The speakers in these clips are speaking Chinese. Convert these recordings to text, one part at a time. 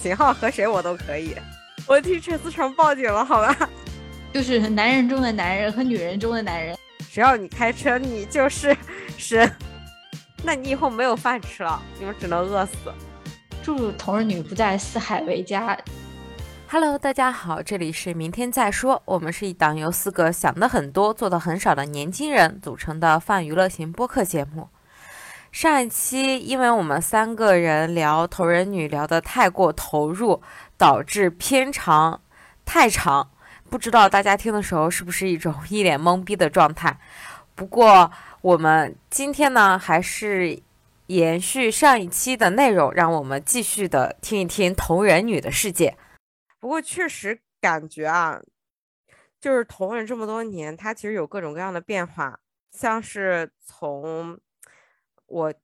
型号和谁我都可以。我替陈思诚报警了，好吧？就是男人中的男人和女人中的男人，只要你开车，你就是 神。那你以后没有饭吃了，你们只能饿死。祝同人女不再四海为家。Hello，大家好，这里是明天再说。我们是一档由四个想的很多、做的很少的年轻人组成的泛娱乐型播客节目。上一期因为我们三个人聊同人女聊得太过投入，导致偏长太长，不知道大家听的时候是不是一种一脸懵逼的状态。不过我们今天呢，还是。延续上一期的内容，让我们继续的听一听同人女的世界。不过确实感觉啊，就是同人这么多年，它其实有各种各样的变化。像是从我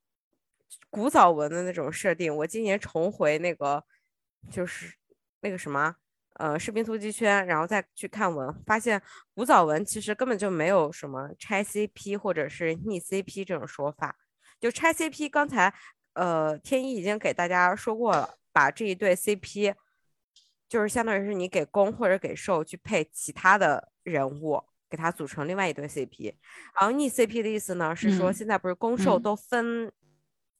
古早文的那种设定，我今年重回那个就是那个什么呃士兵突击圈，然后再去看文，发现古早文其实根本就没有什么拆 CP 或者是逆 CP 这种说法。就拆 CP，刚才呃天一已经给大家说过了，把这一对 CP，就是相当于是你给攻或者给受去配其他的人物，给它组成另外一对 CP。然后逆 CP 的意思呢，是说现在不是公受都分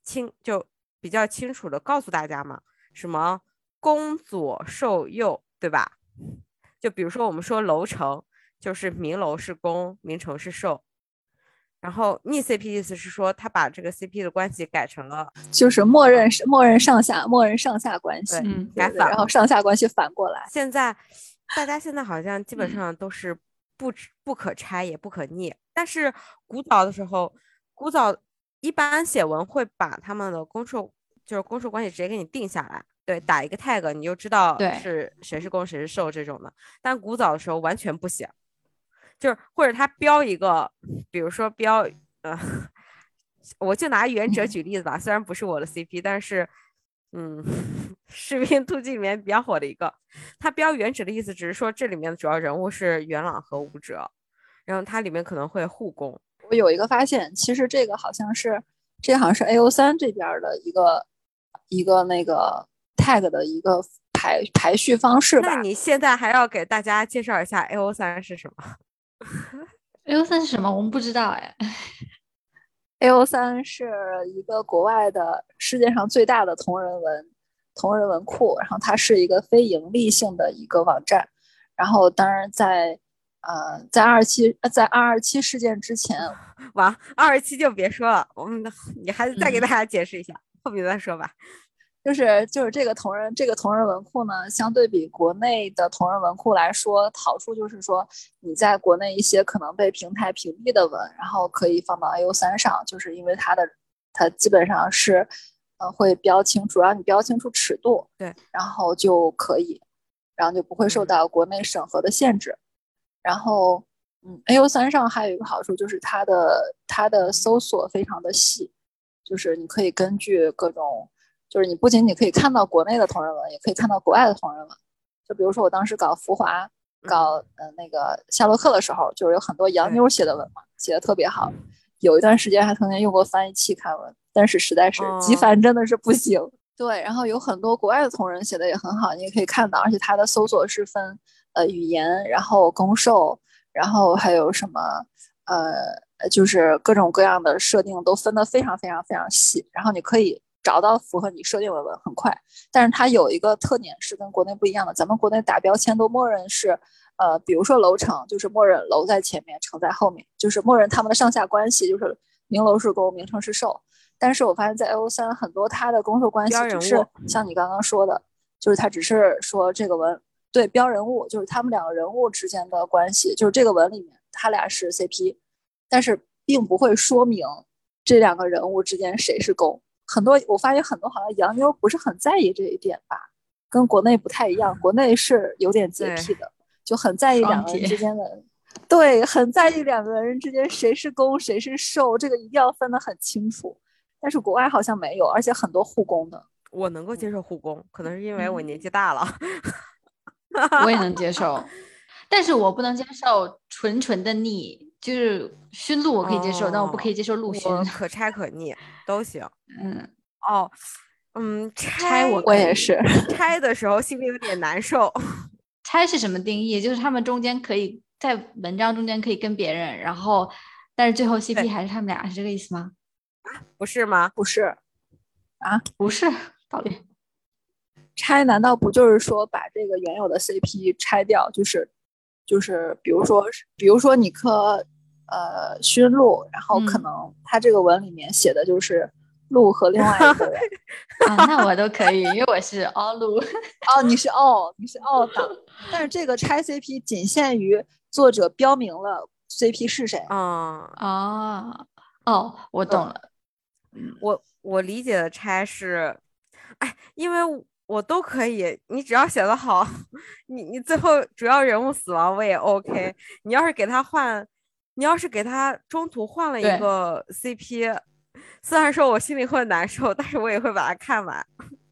清，就比较清楚的告诉大家嘛，什么公左受右，对吧？就比如说我们说楼城，就是明楼是公，明城是受。然后逆 CP 意思是说，他把这个 CP 的关系改成了，就是默认是默认上下默认上下关系，嗯，改反，然后上下关系反过来。现在大家现在好像基本上都是不不可拆也不可逆，但是古早的时候，古早一般写文会把他们的攻受就是攻受关系直接给你定下来，对，打一个 tag 你就知道是谁是攻谁是受这种的，但古早的时候完全不写。就是或者他标一个，比如说标，呃，我就拿原哲举例子吧，虽然不是我的 CP，但是，嗯，士兵突击里面比较火的一个，它标原址的意思只是说这里面的主要人物是元朗和武者，然后它里面可能会互攻。我有一个发现，其实这个好像是，这好像是 A O 三这边的一个一个那个 tag 的一个排排序方式吧。那你现在还要给大家介绍一下 A O 三是什么？A O 三是什么？我们不知道哎。A O 三是一个国外的世界上最大的同人文同人文库，然后它是一个非盈利性的一个网站。然后，当然在呃，在二七在二二七事件之前，哇二二七就别说了，我们你还是再给大家解释一下，后面再说吧。就是就是这个同人这个同人文库呢，相对比国内的同人文库来说，好处就是说，你在国内一些可能被平台屏蔽的文，然后可以放到 A U 三上，就是因为它的它基本上是，呃，会标清楚，让你标清楚尺度，对，然后就可以，然后就不会受到国内审核的限制。然后，嗯，A U 三上还有一个好处就是它的它的搜索非常的细，就是你可以根据各种。就是你不仅仅可以看到国内的同人文，也可以看到国外的同人文。就比如说我当时搞浮华、搞呃那个夏洛克的时候，就是有很多洋妞写的文嘛，写的特别好。有一段时间还曾经用过翻译器看文，但是实在是机翻真的是不行。对，然后有很多国外的同人写的也很好，你也可以看到，而且它的搜索是分呃语言，然后攻受，然后还有什么呃就是各种各样的设定都分得非常非常非常细，然后你可以。找到符合你设定的文很快，但是它有一个特点是跟国内不一样的。咱们国内打标签都默认是，呃，比如说楼层，就是默认楼在前面，城在后面，就是默认他们的上下关系，就是明楼是攻，明城是受。但是我发现，在 A O 三很多它的攻受关系只是像你刚刚说的，就是它只是说这个文对标人物，就是他们两个人物之间的关系，就是这个文里面他俩是 C P，但是并不会说明这两个人物之间谁是攻。很多我发现很多好像洋妞不是很在意这一点吧，跟国内不太一样。国内是有点洁癖的，就很在意两个人之间的，对，很在意两个人之间谁是攻谁是受，这个一定要分得很清楚。但是国外好像没有，而且很多护工的。我能够接受护工，可能是因为我年纪大了。我也能接受，但是我不能接受纯纯的逆。就是熏鹿我可以接受，但我不可以接受鹿熏。可拆可逆都行。嗯，哦，嗯，拆我我也是。拆的时候心里有点难受。拆是什么定义？就是他们中间可以在文章中间可以跟别人，然后但是最后 CP 还是他们俩，是这个意思吗？啊不是吗？不是，啊，不是，到底拆难道不就是说把这个原有的 CP 拆掉？就是就是比如说比如说你磕呃熏鹿，然后可嗯能他这个文里面写的就是鹿和另外一个人。啊，那我都可以，因为我是 all 路。哦，你是哦，你是哦党，但是这个拆 CP 仅限于作者标明了 CP 是谁。嗯，哦哦，我懂了。我我理解的拆是，哎，因为我我都可以，你只要写的好，你你最后主要人物死亡我也 OK。你要是给他换，你要是给他中途换了一个 CP，虽然说我心里会难受，但是我也会把它看完。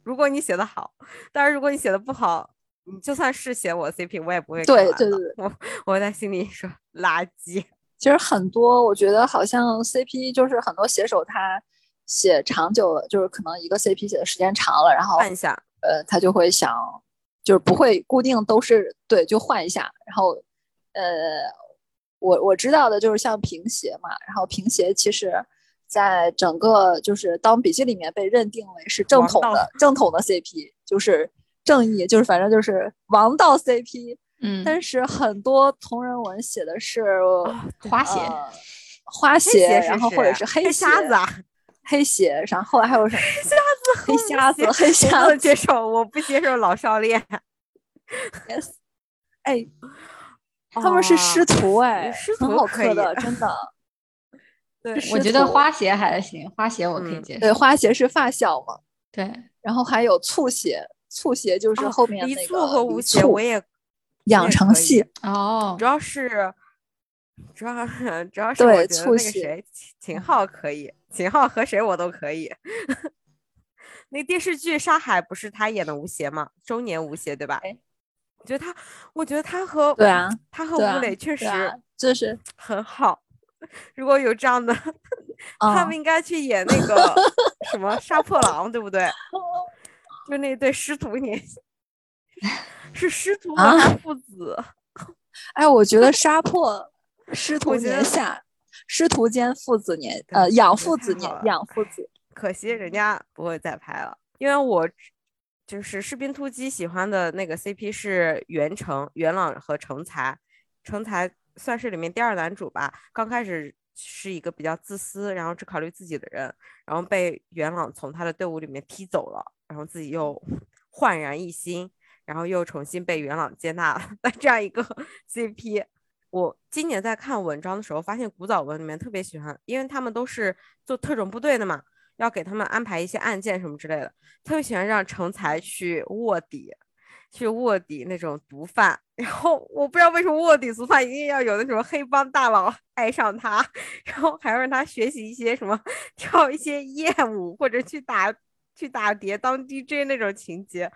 如果你写的好，但是如果你写的不好，你就算是写我 CP，我也不会看完的对对对我 我在心里说垃圾。其实很多，我觉得好像 CP 就是很多写手他写长久了，就是可能一个 CP 写的时间长了，然后换一下，呃，他就会想，就是不会固定都是对，就换一下。然后呃，我我知道的就是像平鞋嘛，然后平鞋其实在整个就是《当笔记》里面被认定为是正统的正统的 CP，就是正义，就是反正就是王道 CP。嗯，但是很多同人文写的是花鞋呃花鞋，然后或者是黑黑瞎子啊，黑鞋，然后后来还有什么黑 瞎子、黑我瞎不能接子受，我不接受老少恋。yes，哎，他们是师徒哎，师徒可以磕的，真的。对我觉得花鞋还行，花鞋我可以嗯接受。对花鞋是发小嘛，对，然后还有醋鞋，醋鞋就是哦后面那个黎簇和吴黎邪，我也养成系，哦主，要是主要主要是我觉得那个谁秦秦昊可以，秦昊和谁我都可以。那电视剧《沙海》不是他演的吴邪吗？中年吴邪对吧？哎我觉得他，我觉得他和对啊，他和吴磊确实就是很好。如果有这样的，他嗯们应该去演那个 什么杀破狼，对不对？就那对师徒年，是师徒啊还是父子？哎，我觉得杀破师徒年下，师徒间父子年，呃，养父子年养父子。可惜人家不会再拍了，因为我就是《士兵突击》喜欢的那个 CP 是袁成、袁朗和成才，成才算是里面第二男主吧。刚开始是一个比较自私，然后只考虑自己的人，然后被袁朗从他的队伍里面踢走了，然后自己又焕然一新，然后又重新被袁朗接纳了 那这样一个 CP。我今年在看文章的时候，发现古早文里面特别喜欢，因为他们都是做特种部队的嘛，要给他们安排一些案件什么之类的，特别喜欢让成才去卧底，去卧底那种毒贩。然后我不知道为什么卧底毒贩一定要有那种黑帮大佬爱上他，然后还要让他学习一些什么跳一些艳舞或者去打去打碟当 DJ 那种情节，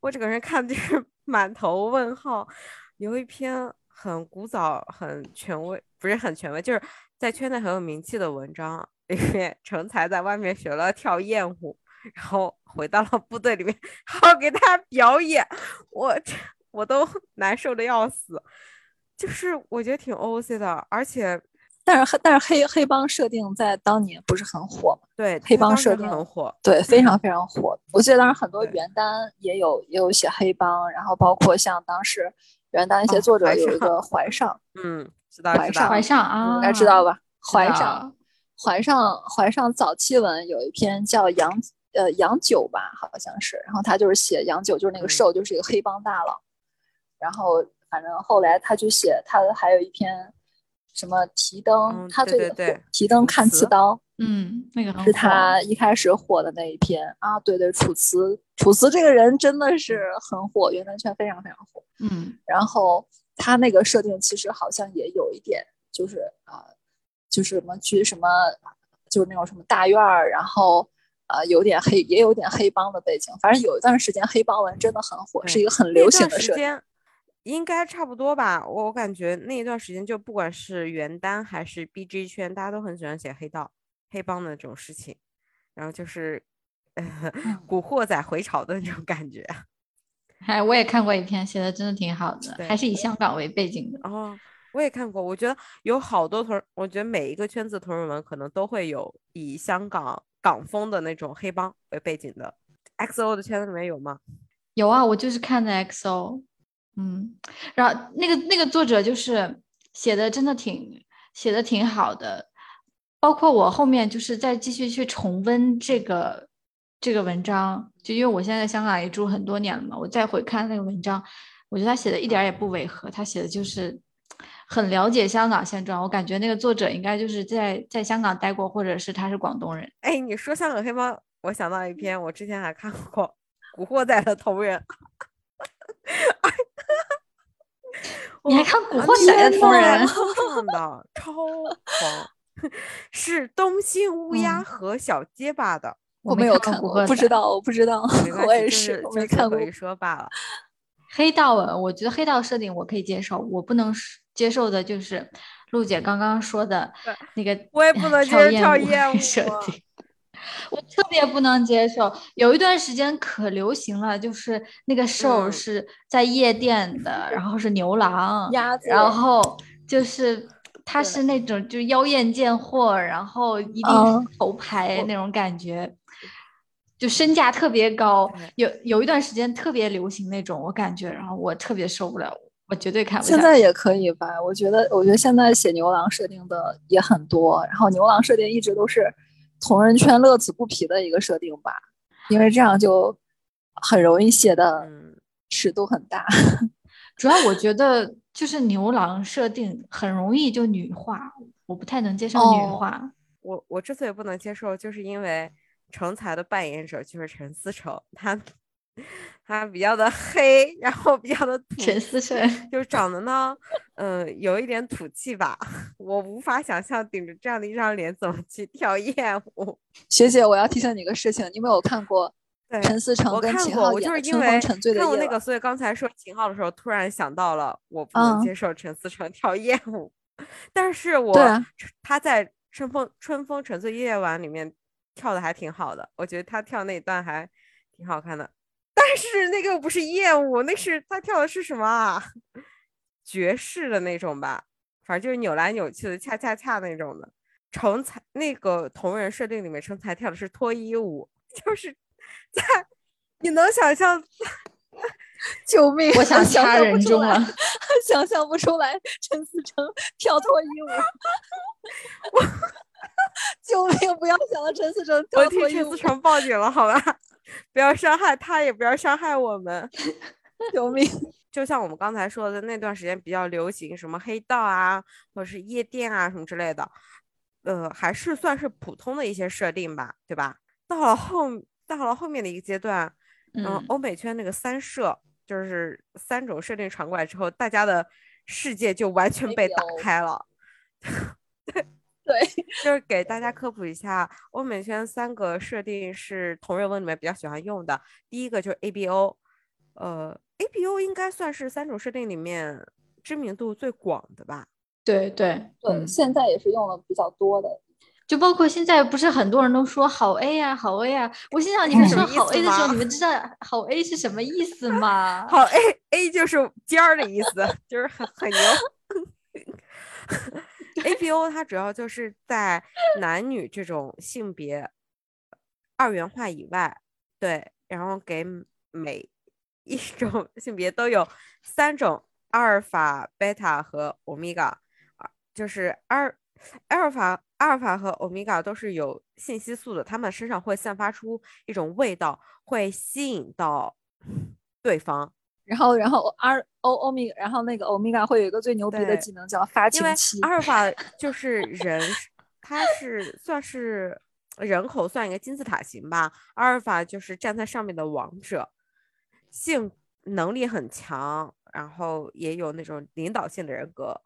我整个人看就是满头问号。有一篇很古早、很权威，不是很权威，就是在圈内很有名气的文章里面，成才在外面学了跳艳舞，然后回到了部队里面，还要给大家表演，我这 我都难受的要死。就是我觉得挺 OC 的，而且但是黑但是黑黑帮设定在当年不是很火嘛？对黑帮设定很火，对，非常非常火。我记得当时很多原单也有也有写黑帮，然后包括像当时原单一些作者有一个怀上，嗯，知道怀上怀上啊，应该知道吧？怀知上怀上怀上早期文有一篇叫杨呃杨九吧，好像是，然后他就是写杨九就是那个嗯瘦，就是一个黑帮大佬，然后反正后来他去写他还有一篇什么提灯，嗯他最火对对对提灯看刺辞刀嗯，那个是他一开始火的那一篇啊，对对，楚辞楚辞这个人真的是很火，原来圈非常非常火。嗯然后他那个设定其实好像也有一点，就是啊、就是什么去什么，就是那种什么大院儿，然后呃有点黑，也有点黑帮的背景。反正有一段时间黑帮文真的很火，是一个很流行的设定。时间应该差不多吧，我感觉那一段时间就不管是原单还是 BG 圈，大家都很喜欢写黑道、黑帮的这种事情，然后就是 古惑仔回潮的那种感觉。哎，我也看过一篇，写的真的挺好的，对还是以香港为背景的。哦，我也看过，我觉得有好多同，我觉得每一个圈子同人文可能都会有以香港港风的那种黑帮为背景的。XO 的圈子里面有吗？有啊，我就是看的 XO，嗯，然后那个那个作者就是写的真的挺写的挺好的，包括我后面就是再继续去重温这个这个文章，就因为我现在在香港也住很多年了嘛，我再回看那个文章，我觉得他写的一点儿也不违和，他写的就是很了解香港现状，我感觉那个作者应该就是在在香港待过，或者是他是广东人。哎，你说香港黑帮，我想到一篇，我之前还看过《古惑仔》的同人。你还我看《古啊惑仔》的天同人呐？看的超狂，是东兴乌鸦嗯和小结巴的，我没有看过，不知道，我不知道我也是，我没看过。随口一说罢了。黑道文，我觉得黑道设定我可以接受，我不能接受的就是陆姐刚刚说的那个，我也不能 接受跳艳艳舞设啊定。我特别不能接受，有一段时间可流行了，就是那个 show 嗯是在夜店的，然后是牛郎，鸭子，然后就是他是那种就妖艳贱货，然后一定头牌那种感觉，就身价特别高。有有一段时间特别流行那种，我感觉，然后我特别受不了，我绝对看不。现在也可以吧？我觉得，我觉得现在写牛郎设定的也很多，然后牛郎设定一直都是同人圈乐此不疲的一个设定吧，因为这样就很容易写的嗯，尺度很大。主要我觉得就是牛郎设定很容易就女化，我不太能接受女哦化。我我之所以不能接受，就是因为成才的扮演者就是陈思诚，他他比较的黑，然后比较的土陈思诚，就长得呢，嗯、有一点土气吧，我无法想象顶着这样的一张脸怎么去跳 艳舞。学姐，我要提醒你个事情，你没有看过对，陈思诚我看跟秦过，我就是昊演的《因为春风沉醉的夜晚看过那个，》。所以刚才说秦昊的时候，突然想到了我不能嗯接受陈思诚跳艳舞，但是我他在《春风春风沉醉夜晚》里面跳的还挺好的，我觉得他跳那一段还挺好看的。但是那个不是艳舞，那是他跳的是什么啊？爵士的那种吧，反正就是扭来扭去的，恰恰恰那种的。成才那个同人设定里面，成才跳的是脱衣舞，就是 在你能想象 救命！我想想掐象不出来人中了。想象不出来陈思诚跳脱衣舞。救命！不要想到陈思诚我跳脱衣舞替陈思，诚报警了，好吧？不要伤害他，也不要伤害我们。救命！就像我们刚才说的，那段时间比较流行什么黑道啊，或者是夜店啊什么之类的，呃，还是算是普通的一些设定吧，对吧？到了后到了后面的一个阶段，嗯，嗯，欧美圈那个三设就是三种设定传过来之后，大家的世界就完全被打开了。对对，就是给 大家科普一下，欧美圈三个设定是同人文里面比较喜欢用的。第一个就是 ABO，呃，ABO 应该算是三种设定里面知名度最广的吧。对对对，嗯现在也是用的比较多的。就包括现在不是很多人都说好 A 呀、好 A 呀、我心想你们嗯说好 A 的时候，你们知道好 A 是什么意思吗？好，A A 就是尖儿的意思，就是很很牛。A P O 它主要就是在男女这种性别二元化以外，对，然后给每一种性别都有三种阿尔法、贝塔和欧米伽，啊，就是阿尔阿尔法、阿尔法和欧米伽都是有信息素的，它们身上会散发出一种味道，会吸引到对方。然后，然后 R O 欧米，然后那个欧米伽会有一个最牛逼的技能叫发因为情期。阿尔法 就是人是，他是算是人口算一个金字塔型吧。阿尔法就是站在上面的王者，性能力很强，然后也有那种领导性的人格，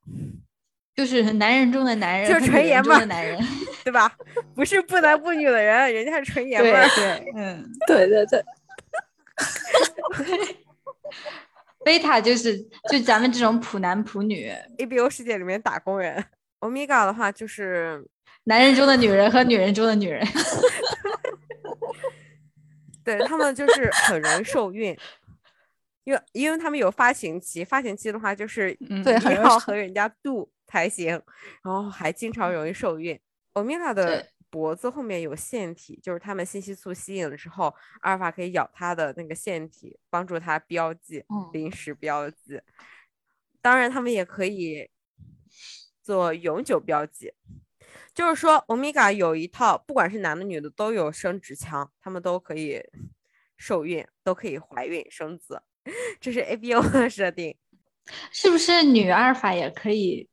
就是男人中的男人，就是纯爷们儿的男人。对吧？不是不男不女的人，人家是纯爷们对儿。对，嗯，对对对，贝塔就是就咱们这种普男普女，ABO 世界里面打工人。欧米伽的话就是男人中的女人和女人中的女人。对他们就是很容易受孕，因为因为他们有发情期，发情期的话就是嗯对很容易受要和人家度才行，然后还经常容易受孕。欧米伽的脖子后面有腺体，就是它们信息素吸引了之后，阿尔法可以咬它的那个腺体，帮助它标记，嗯临时标记。当然，他们也可以做永久标记，就是说，欧米伽有一套，不管是男的女的都有生殖腔，他们都可以受孕，都可以怀孕生子，这是 ABO 的设定。是不是女阿尔法也可以，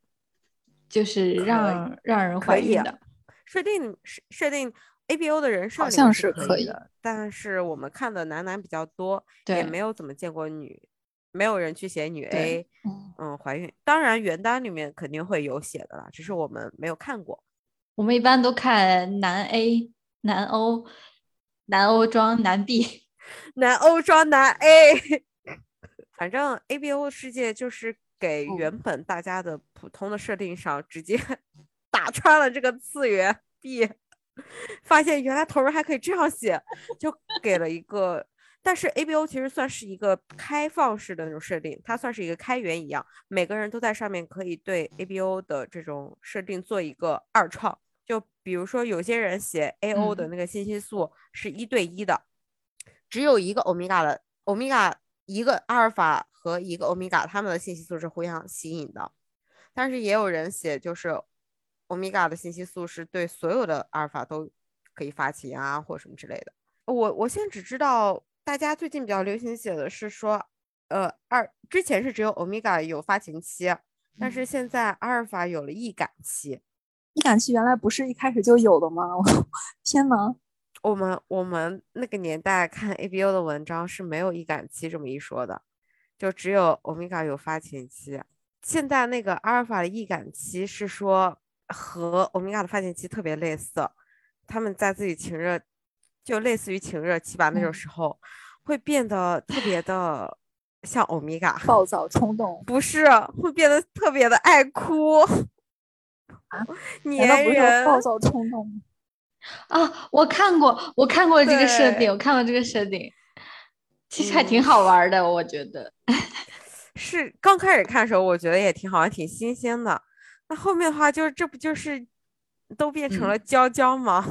就是让让人怀疑的？设定设设定 ABO 的人好像是是可以以的，但是我们看的男男比较多，也没有怎么见过女，没有人去写女 A，嗯，嗯，怀孕。当然原单里面肯定会有写的啦，只是我们没有看过。我们一般都看男 A、男 O、男 O 装男 B。男欧装男 A，反正 ABO 世界就是给嗯原本大家的普通的设定上直接 打穿了这个次元壁，发现原来同人还可以这样写，就给了一个。但是 ABO 其实算是一个开放式的那种设定，它算是一个开源一样，每个人都在上面可以对 ABO 的这种设定做一个二创。就比如说有些人写 AO 的嗯那个信息素是一对一的，只有一个欧米伽的欧米伽，一个阿尔法和一个欧米伽，他们的信息素是互相吸引的。但是也有人写，就是欧米伽的信息素是对所有的阿尔法都可以发情啊，或什么之类的。我我现在只知道，大家最近比较流行写的是说，呃，二之前是只有欧米伽有发情期，但是现在阿尔法有了易感期。易感期原来不是一开始就有的吗？天呐，我们我们那个年代看 ABO 的文章是没有易感期这么一说的，就只有欧米伽有发情期。现在那个阿尔法的易感期是说和欧米伽的发情期特别类似，他们在自己情热，就类似于情热期吧，那种嗯时候会变得特别的像欧米伽，暴躁冲动，不是会变得特别的爱哭，难道粘不暴。躁冲动吗？啊，我看过，我看过这个设定，我看过这个设定，其实还挺嗯好玩儿的，我觉得。是刚开始看的时候，我觉得也挺好玩，挺新鲜的。那后面的话，就是这不就是都变成嗯了娇娇吗？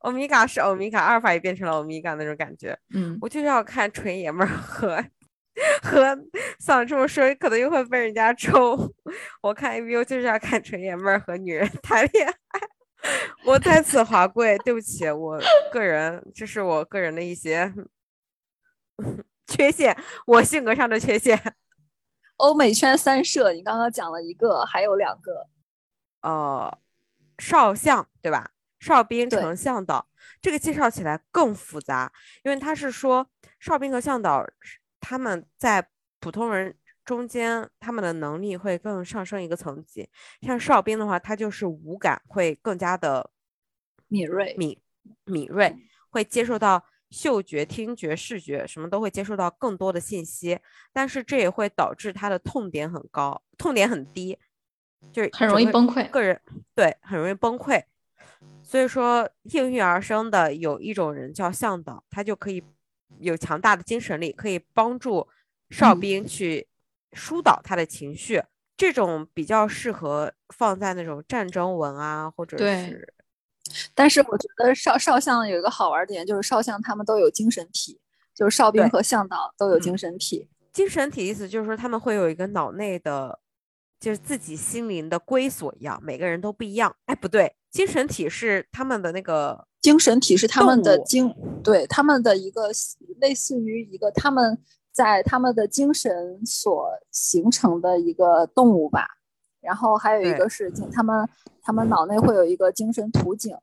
欧米伽是欧米伽，阿尔法也变成了欧米伽那种感觉。嗯，我就是要看纯爷们儿和和，想这么说可能又会被人家抽。我看 ABO 就是要看纯爷们儿和女人谈恋爱。我在此华贵，对不起，我个人这是我个人的一些 缺陷，我性格上的缺陷。欧美圈三社，你刚刚讲了一个，还有两个，呃，少相对吧？哨兵对丞相岛这个介绍起来更复杂，因为他是说哨兵和向导他们在普通人中间，他们的能力会更上升一个层级。像哨兵的话，他就是五感会更加的敏锐，敏敏锐，会接受到嗅觉、听觉、视觉什么都会接受到更多的信息，但是这也会导致他的痛点很高，痛点很低，就是很容易崩溃。个人对很容易崩溃。所以说，应运而生的有一种人叫向导，他就可以有强大的精神力，可以帮助哨嗯兵去疏导他的情绪。这种比较适合放在那种战争文啊，或者对是但是我觉得少少相有一个好玩儿点，就是少相他们都有精神体，就是哨兵和向导都有精嗯神体。精神体，意思就是说他们会有一个脑内的，就是自己心灵的归所一样，每个人都不一样。哎，不对，精神体是他们的那个精神体是他们的精，对他们的一个类似于一个他们在他们的精神所形成的一个动物吧。然后还有一个是，他们他们脑内会有一个精神图景，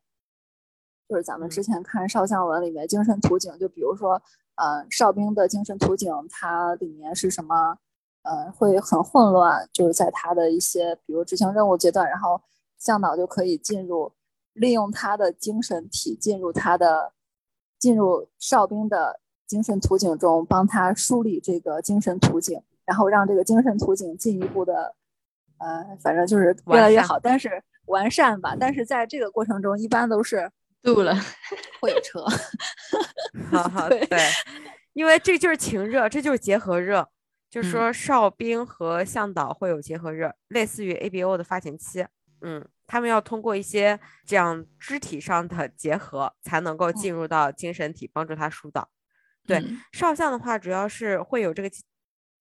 就是咱们之嗯前看少相文里面精神图景，就比如说，呃，哨兵的精神图景，它里面是什么？呃，会很混乱，就是在他的一些，比如执行任务阶段，然后向导就可以进入，利用他的精神体进入他的，进入哨兵的精神图景中，帮他梳理这个精神图景，然后让这个精神图景进一步的，呃，反正就是越来越好，但是完善吧。但是在这个过程中，一般都是度了。会有车。好好，对对，因为这就是情热，这就是结合热，就是说哨兵和向导会有结合热，类似于 ABO 的发情期。嗯，他们要通过一些这样肢体上的结合，才能够进入到精神体，帮助他疏导。对嗯少相的话，主要是会有这个精，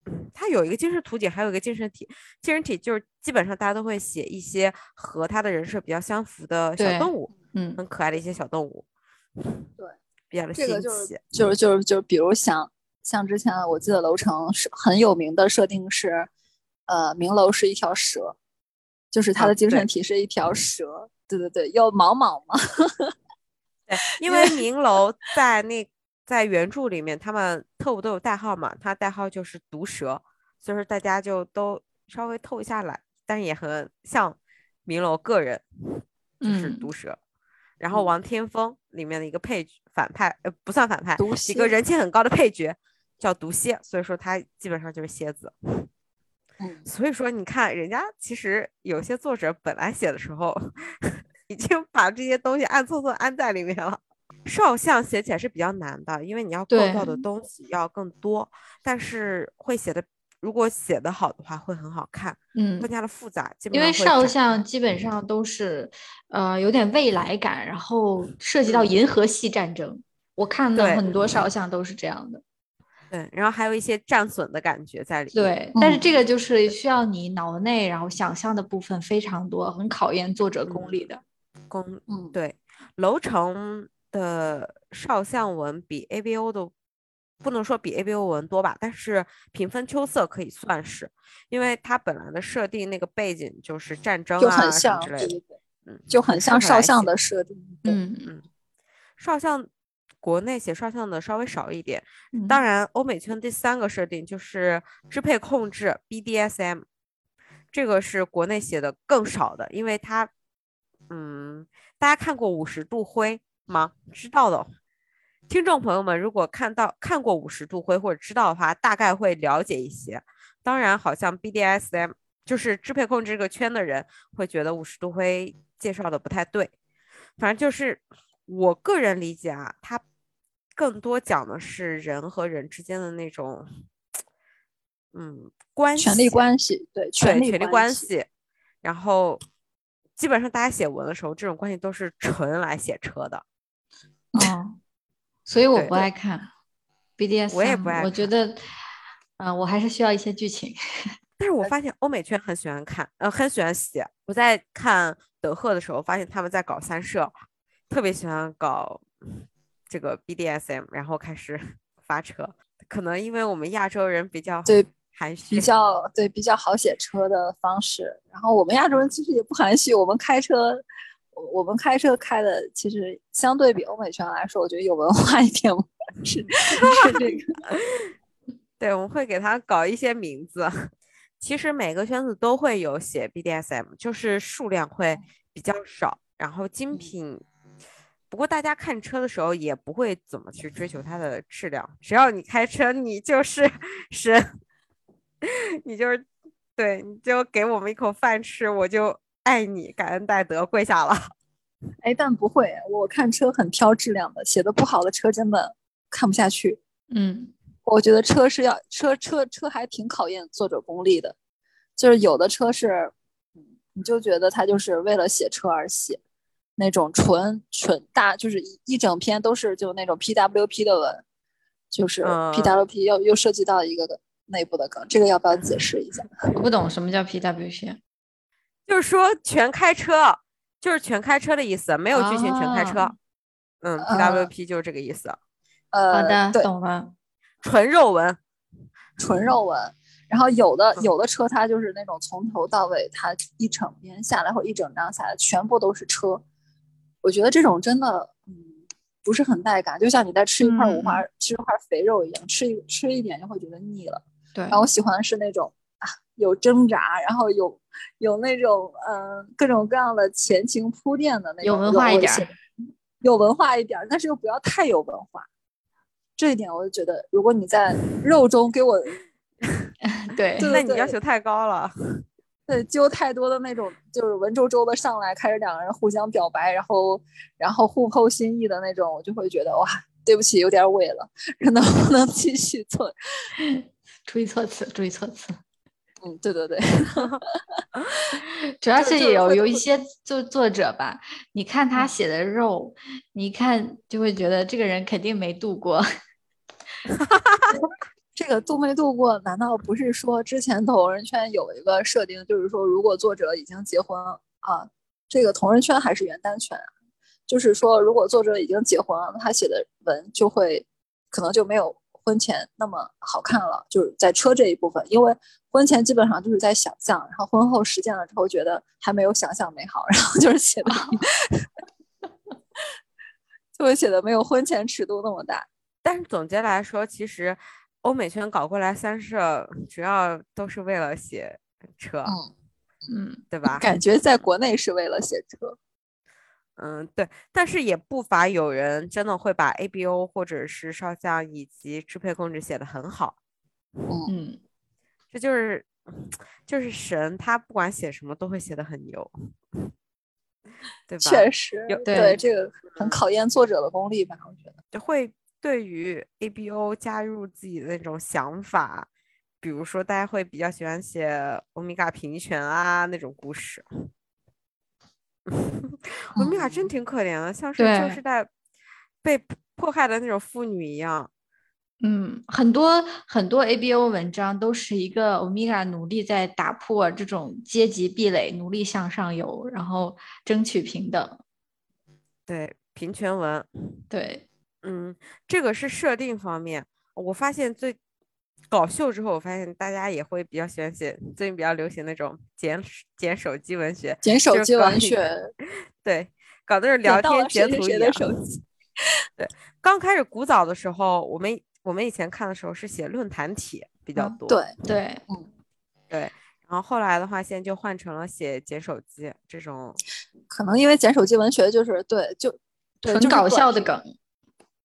嗯它有一个精神图景，还有一个精神体。精神体就是基本上大家都会写一些和他的人设比较相符的小动物，嗯很可爱的一些小动物。对，比较的这个新就是奇。就是就是就是，比如像像之前我记得楼层是很有名的设定是，呃，明楼是一条蛇，就是它啊的精神体是一条蛇。对对对，要毛毛嘛。对，因为明楼在那在原著里面，他们特务都有代号嘛，他代号就是毒蛇，所以说大家就都稍微透一下来，但是也很像明楼个人，就是嗯毒蛇。然后嗯王天风里面的一个配角反派，呃，不算反派，毒一个人气很高的配角叫毒蝎，所以说他基本上就是蝎子。嗯，所以说，你看人家其实有些作者本来写的时候，已经把这些东西暗搓搓安在里面了。少相写起来是比较难的，因为你要构造的东西要更多，但是会写的，如果写的好的话，会很好看，嗯更，加的复杂。基本因为少相基本上都是呃有点未来感，然后涉及到嗯银河系战争。我看的很多少相都是这样的。对，然后还有一些战损的感觉在里面。对，但是嗯这个就是需要你脑内然后想象的部分非常多，很考验作者功嗯力的。功嗯，对，楼城的少相文比 ABO 的不能说比 ABO 文多吧，但是平分秋色可以算是，因为它本来的设定那个背景就是战争就啊之类的，嗯，就很像少相的设定。嗯，嗯少相。国内写少相的稍微少一点，嗯，当然欧美圈第三个设定就是支配控制 BDSM，这个是国内写的更少的，因为它，嗯，大家看过五十度灰吗？知道的，听众朋友们如果看到看过五十度灰或者知道的话，大概会了解一些。当然，好像 BDSM 就是支配控制这个圈的人会觉得五十度灰介绍的不太对，反正就是我个人理解啊，它更多讲的是人和人之间的那种，嗯，关系，权力关系，对，权力权力关系。系。然后基本上大家写文的时候，这种关系都是纯来写车的。哦，所以我不爱看 BDSM，我也不爱看我觉得，嗯、我还是需要一些剧情。但是我发现欧美圈很喜欢看，呃，很喜欢写。我在看德赫的时候，发现他们在搞三社，特别喜欢搞这个 BDSM，然后开始 发车。可能因为我们亚洲人比较对含蓄，比较对比较好写车的方式。然后我们亚洲人其实也不含蓄，我们开车，我我们开车开的其实相对比欧美圈来说，我觉得有文化一点，是 是这个。对，我们会给他搞一些名字。其实每个圈子都会有写 BDSM，就是数量会比较少，然后精嗯品。不过大家看车的时候也不会怎么去追求它的质量，只要你开车，你就是 神，你就是对，你就给我们一口饭吃，我就爱你，感恩戴德，跪下了。哎，但不会，我看车很挑质量的，写的不好的车真的看不下去。嗯我觉得车是要车车车还挺考验作者功力的，就是有的车是，嗯，你就觉得他就是为了写车而写，那种纯纯大就是一一整篇都是就那种 PWP 的文，就是嗯 PWP 又又涉及到一个个内部的梗，这个要不要解释一下？我不懂什么叫 PWC。就是说全开车，就是全开车的意思，没有剧情全开车。啊嗯呃，PWP 就是这个意思，呃，好的，对，懂了。纯肉文。纯肉文。然后有的 有的车它就是那种从头到尾，它一整篇下来或一整张下来全部都是车，我觉得这种真的嗯不是很带感，就像你在吃一块五花、吃一块肥肉一样，吃一吃一点就会觉得腻了。对然，后我喜欢的是那种啊有挣扎，然后有有那种嗯、呃各种各样的前情铺垫的那种，有文化一点儿，有文化一点儿，但是又不要太有文化。这一点我就觉得，如果你在肉中给我 对对那你要求太高了。对，揪太多的那种，就是文绉绉的上来，开始两个人互相表白，然后然后互扣心意的那种，我就会觉得哇，对不起，有点萎了，能不能继续做？注意措辞，注意措辞。嗯，对对对，主要就是有有一些作作者吧，你看他写的肉，你一看就会觉得这个人肯定没度过。这个度没度过，难道不是说之前同人圈有一个设定，就是说如果作者已经结婚啊，这个同人圈还是原单圈啊，就是说如果作者已经结婚了，他写的文就会可能就没有婚前那么好看了，就是在车这一部分，因为婚前基本上就是在想象，然后婚后实践了之后觉得还没有想象美好，然后就是写的 就会写的没有婚前尺度那么大。但是总结来说，其实欧美圈搞过来三社，主要都是为了写车，嗯，嗯，对吧？感觉在国内是为了写车。嗯，对，但是也不乏有人真的会把 ABO 或者是少将以及支配控制写得很好，嗯，这就是就是神，他不管写什么都会写的很牛，对吧？确实，有对对这个很考验作者的功力吧，我觉得。就会对于 ABO 加入自己的那种想法，比如说大家会比较喜欢写欧米伽平权啊那种故事。欧米伽真挺可怜的，像是旧对时代被迫迫害的那种妇女一样。嗯，很多很多 ABO 文章都是一个 Omega 努力在打破这种阶级壁垒，努力向上游，然后争取平等。对，平权文，对，嗯，这个是设定方面。我发现最搞笑之后，我发现大家也会比较喜欢写最近比较流行那种捡捡手机文学，捡手机文学，对，搞的是聊天截图一样。手机。刚开始古早的时候，我们我们以前看的时候是写论坛帖比较嗯多，对，对，对。然后后来的话，现在就换成了写捡手机这种，可能因为捡手机文学就是对，就对纯搞笑的梗。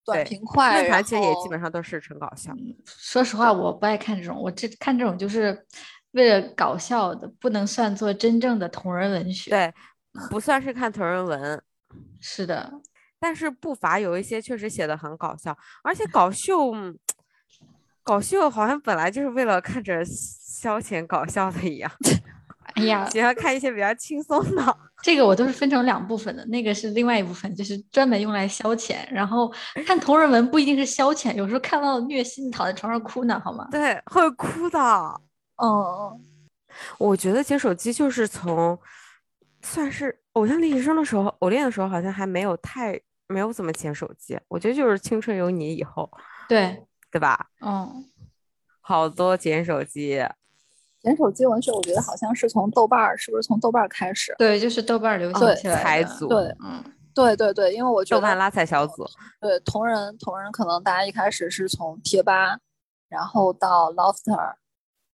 短平快，然论坛其实也基本上都是纯搞笑。说实话，我不爱看这种，我这看这种就是为了搞笑的，不能算作真正的同人文学。，对，不算是看同人文，是的，但是不乏有一些确实写的很搞笑，而且搞秀，嗯 搞秀好像本来就是为了看着消遣搞笑的一样，哎呀，喜欢看一些比较轻松的。这个我都是分成两部分的，那个是另外一部分，就是专门用来消遣。然后看同人文不一定是消遣，有时候看到虐心躺在床上哭呢，好吗？对，会哭的。哦嗯，我觉得捡手机就是从算是偶像练习生的时候，偶练的时候好像还没有太没有怎么捡手机。我觉得就是青春有你以后，对，对吧？嗯，好多捡手机，捡手机文学，我觉得好像是从豆瓣儿，是不是从豆瓣儿开始？对，就是豆瓣儿流行起来的。才组，对嗯，对对对，因为我觉得豆瓣拉踩小组，对同人同人可能大家一开始是从贴吧，然后到 Lofter，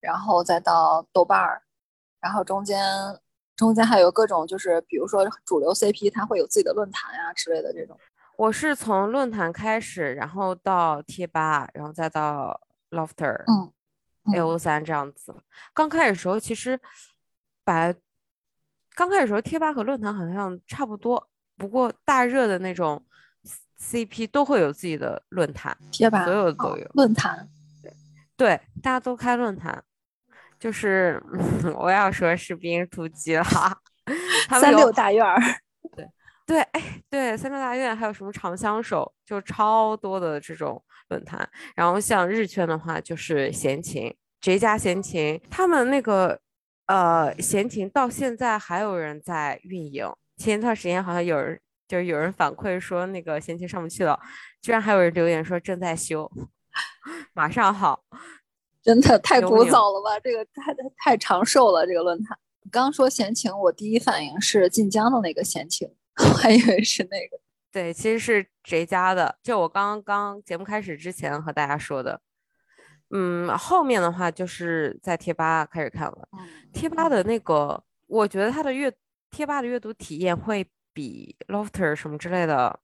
然后再到豆瓣儿，然后中间中间还有各种就是比如说主流 CP，它会有自己的论坛呀之类的这种。我是从论坛开始，然后到贴吧，然后再到 Lofter、嗯，嗯 A O 三这样子。刚开始时候其实把刚开始时候贴吧和论坛好像差不多，不过大热的那种 CP 都会有自己的论坛，贴吧所有的都哦有。论坛，对，大家都开论坛，就是 我要说士兵突击了，他们有三六大院儿，对，哎，对，三六大院还有什么长相守，就超多的这种论坛。然后像日圈的话，就是闲情，谁家闲情，他们那个呃闲情到现在还有人在运营。前一段时间好像有人就是有人反馈说那个闲情上不去了，居然还有人留言说正在修，马上好。真的 太古早了吧？这个太太太长寿了，这个论坛。你刚说闲情，我第一反应是晋江的那个闲情，我还以为是那个。对，其实是谁家的？就我刚刚节目开始之前和大家说的。嗯，后面的话就是在贴吧开始看了。嗯贴吧的那个，我觉得它的阅贴吧的阅读体验会比 Lofter 什么之类的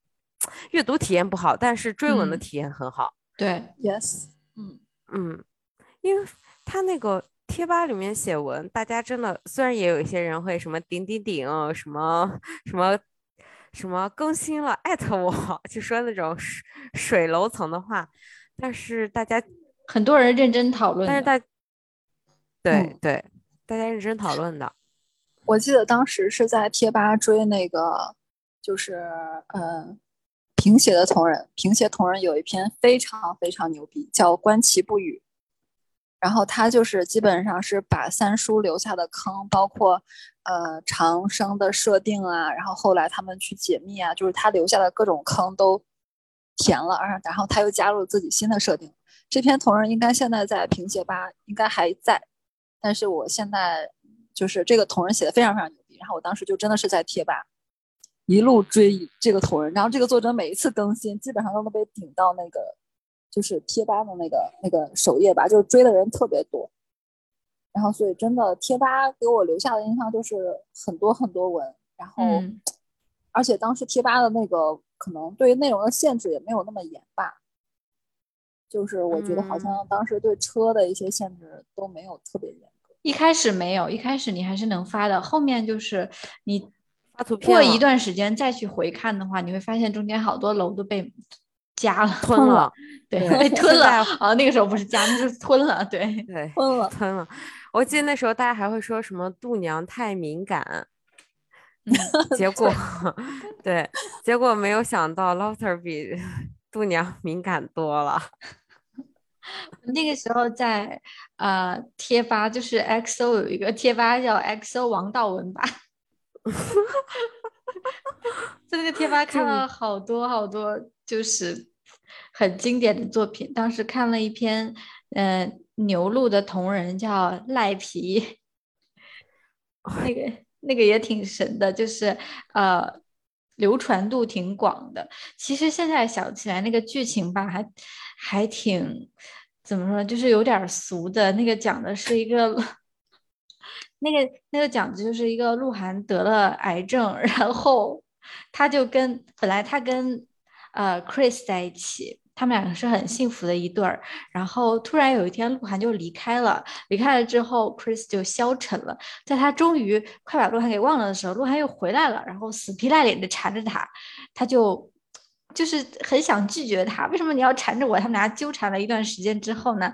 阅读体验不好，但是追文的嗯体验很好。对，Yes，嗯，嗯，因为他那个贴贴吧里面写文，大家真的虽然也有一些人会什么顶顶顶，什么什么什么更新了艾特我，就说那种水水楼层的话，但是大家很多人认真讨论，但是大对、嗯对，大家认真讨论的。我记得当时是在贴吧追那个，就是嗯，评写的同人，评写同人有一篇非常非常牛逼，叫《观其不语》。然后他就是基本上是把三叔留下的坑，包括呃长生的设定啊，然后后来他们去解密啊，就是他留下的各种坑都填了，然后他又加入自己新的设定。这篇同人应该现在在评写吧应该还在，但是我现在就是这个同人写的非常非常牛逼，然后我当时就真的是在贴吧一路追这个同人，然后这个作者每一次更新基本上都能被顶到那个就是贴吧的那个那个首页吧，就是追的人特别多，然后所以真的贴吧给我留下的印象就是很多很多文，然后、嗯而且当时贴吧的那个可能对于内容的限制也没有那么严吧。就是我觉得好像当时对车的一些限制都没有特别严格。一开始没有，一开始你还是能发的，后面就是你发图片过一段时间再去回看的话，你会发现中间好多楼都被加了，吞了，对，对被吞了啊。那个时候不是加，那是吞了，对。对，吞了，吞了。我记得那时候大家还会说什么度娘太敏感，嗯 结果对，结果没有想到 Lofter 比度娘敏感多了。那个时候在呃贴吧，就是 XO 有一个贴吧叫 XO 王道文吧，在那个贴吧看了好多好多，就是很经典的作品。当时看了一篇，呃，牛录的同人叫赖皮，那个那个也挺神的，就是呃。流传度挺广的，其实现在想起来，那个剧情吧，还还挺怎么说，就是有点俗的。那个讲的是一个，那个那个讲的就是一个鹿晗得了癌症，然后他就跟本来他跟呃 Chris 在一起，他们两个是很幸福的一对儿。然后突然有一天，鹿晗就离开了，离开了之后，Chris 就消沉了。在他终于快把鹿晗给忘了的时候，鹿晗又回来了，然后死皮赖脸的缠着他，他就就是很想拒绝他，为什么你要缠着我？他们俩纠缠了一段时间之后呢，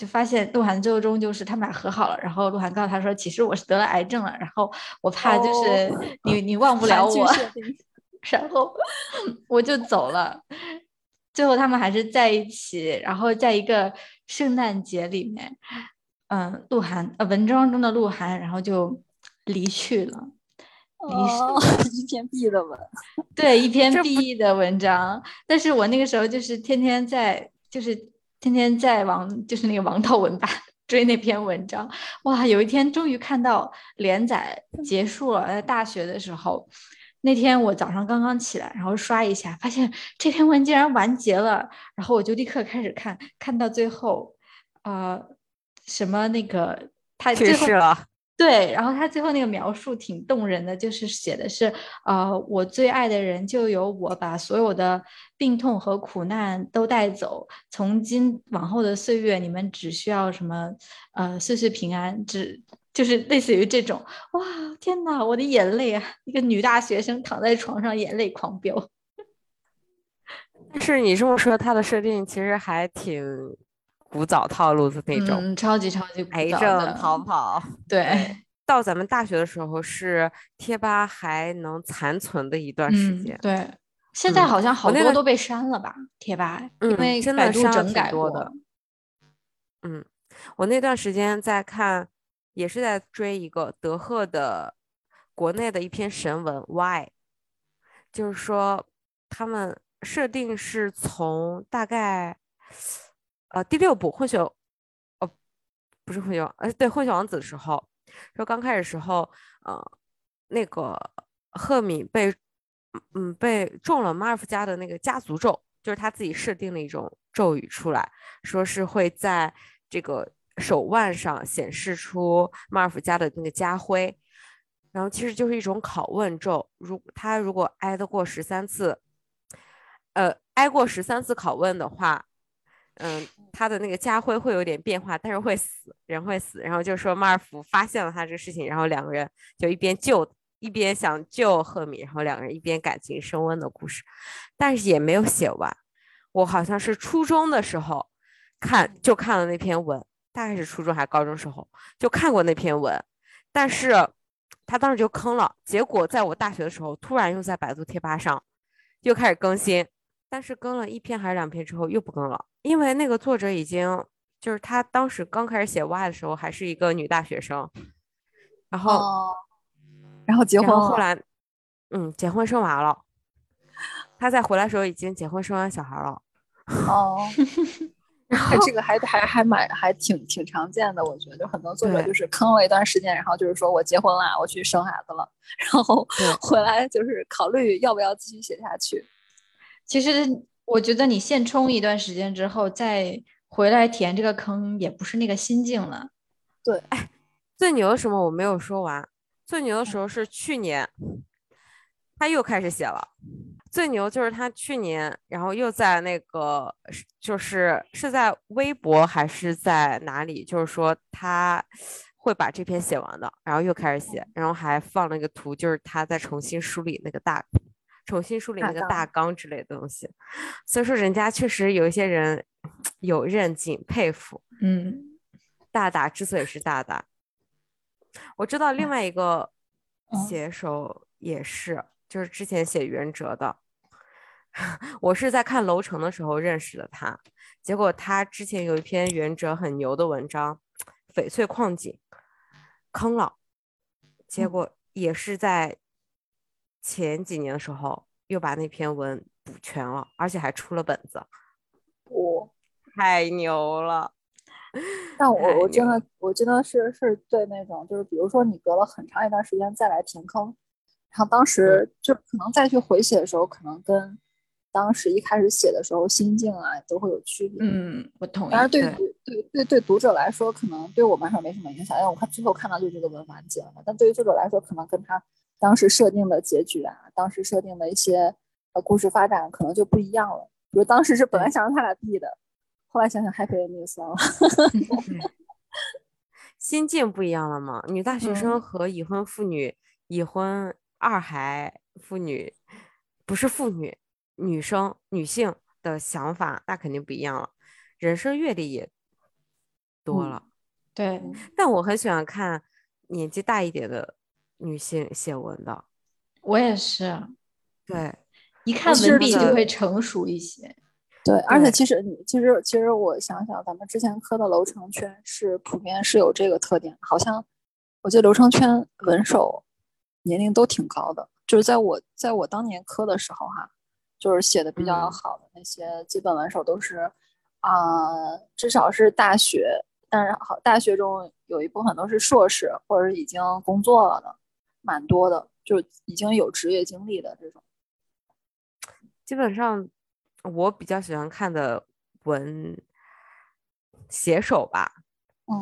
就发现鹿晗最终就是他们俩和好了。然后鹿晗告诉他说，其实我是得了癌症了，然后我怕就是哦你、你忘不了 我，然后 我就走了。最后他们还是在一起，然后在一个圣诞节里面，嗯，鹿晗呃文章中的鹿晗，然后就离去了。离世哦，一篇 B 的文，对，一 篇这 B 的文章，但是我那个时候就是天天在，就是天天在王，就是那个王道文吧追那篇文章，哇，有一天终于看到连载结束了，在大学的时候，那天我早上刚刚起来，然后刷一下，发现这篇文竟然完结了，然后我就立刻开始看，看到最后，呃，什么那个他去最后世了，对，然后他最后那个描述挺动人的，就是写的是，呃，我最爱的人就由我把所有的病痛和苦难都带走，从今往后的岁月，你们只需要什么，呃，岁岁平安，只就是类似于这种，哇，天呐，我的眼泪啊！一个女大学生躺在床上，眼泪狂飙。但是你这么说，它的设定其实还挺古早套路的那种，嗯，超级超级癌症的逃跑。对，到咱们大学的时候，是贴吧还能残存的一段时嗯间。，对。现在嗯好像好多都被删了吧？贴吧，因嗯为真百度的删了挺整改过多的。嗯，我那段时间在看，也是在追一个德赫的国内的一篇神文 Why，就是说他们设定是从大概呃第六部混血，哦不是混血王，呃对混血王子的时候，说刚开始时候，呃那个赫敏被嗯被中了马尔夫家的那个家族咒，就是他自己设定的一种咒语出来，说是会在这个手腕上显示出马尔夫家的那个家徽，然后其实就是一种拷问咒，如他如果挨得过十三次，呃，挨过十三次拷问的话，嗯，他的那个家徽会有点变化，但是会死，人会死。然后就说马尔福发现了他这个事情，然后两个人就一边救，一边想救赫敏，然后两个人一边感情升温的故事，但是也没有写完。我好像是初中的时候看就看了那篇文，大概是初中还是高中时候就看过那篇文，但是他当时就坑了。结果在我大学的时候，突然又在百度贴吧上又开始更新，但是更了一篇还是两篇之后又不更了，因为那个作者已经就是他当时刚开始写 Y 的时候还是一个女大学生，然后、哦，然后结婚后后来嗯结婚生娃了，他在回来的时候已经结婚生完小孩了。哦，然后，这个还还还蛮还挺挺常见的，我觉得就很多作者就是坑了一段时间，然后就是说我结婚了，我去生孩子了，然后回来就是考虑要不要继续写下去。其实我觉得你现充一段时间之后，再回来填这个坑，也不是那个心境了。对，哎最牛的什么我没有说完，最牛的时候是去年，他又开始写了。最牛就是他去年，然后又在那个就是是在微博还是在哪里，就是说他会把这篇写完的，然后又开始写，然后还放了一个图，就是他在重新梳理那个大，重新梳理那个大纲之类的东西。所以说，人家确实有一些人 有韧劲，佩服。嗯，大大之所以是大大，我知道另外一个嗯写手也是，就是之前写袁哲的。我是在看楼城的时候认识的他，结果他之前有一篇袁哲很牛的文章《翡翠矿井》，坑了，结嗯果也是在前几年的时候又把那篇文补全了，而且还出了本子，我，太牛了！但我我真的我真的是是对那种就是比如说你隔了很长一段时间再来填坑，然后当时就可能再去回写的时候，可能跟当时一开始写的时候心境啊都会有区别。嗯，我同意但是对对读对对对读者来说，可能对我们来说没什么影响，因为我看最后看到就是这个文完结了嘛。但对于作者来说，可能跟他当时设定的结局啊，当时设定的一些呃故事发展可能就不一样了。比如当时是本来想让他俩 B 的，后来想想 happy ending 算了。心境不一样了嘛。女大学生嗯和已婚妇女、已婚二孩妇女，不是妇女，女生、女性的想法那肯定不一样了，人生阅历也多嗯了。对，但我很喜欢看年纪大一点的女性写文的，我也是，对，一看文笔就会成熟一些。对，而且。其实你其实其实我想想，咱们之前磕的楼城圈是普遍是有这个特点，好像我记得楼城圈文手年龄都挺高的，就是在我在我当年磕的时候哈，就是写的比较嗯。好的那些基本文手都是啊、至少是大学，但是好大学中有一部分都是硕士或者是已经工作了的，蛮多的，就已经有职业经历的这种。基本上我比较喜欢看的文写手吧，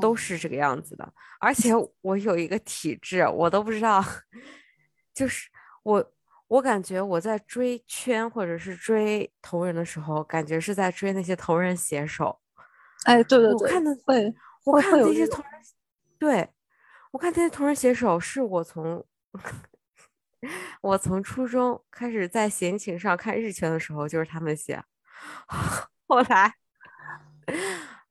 都嗯是这个样子的。而且我有一个体质，我都不知道，就是我我感觉我在追圈或者是追同人的时候，感觉是在追那些同人写手。哎，对对对，我看的会我看会会有这种那些同人，对我看那些同人写手，是我从 我从初中开始在闲情上看日全的时候，就是他们写，后来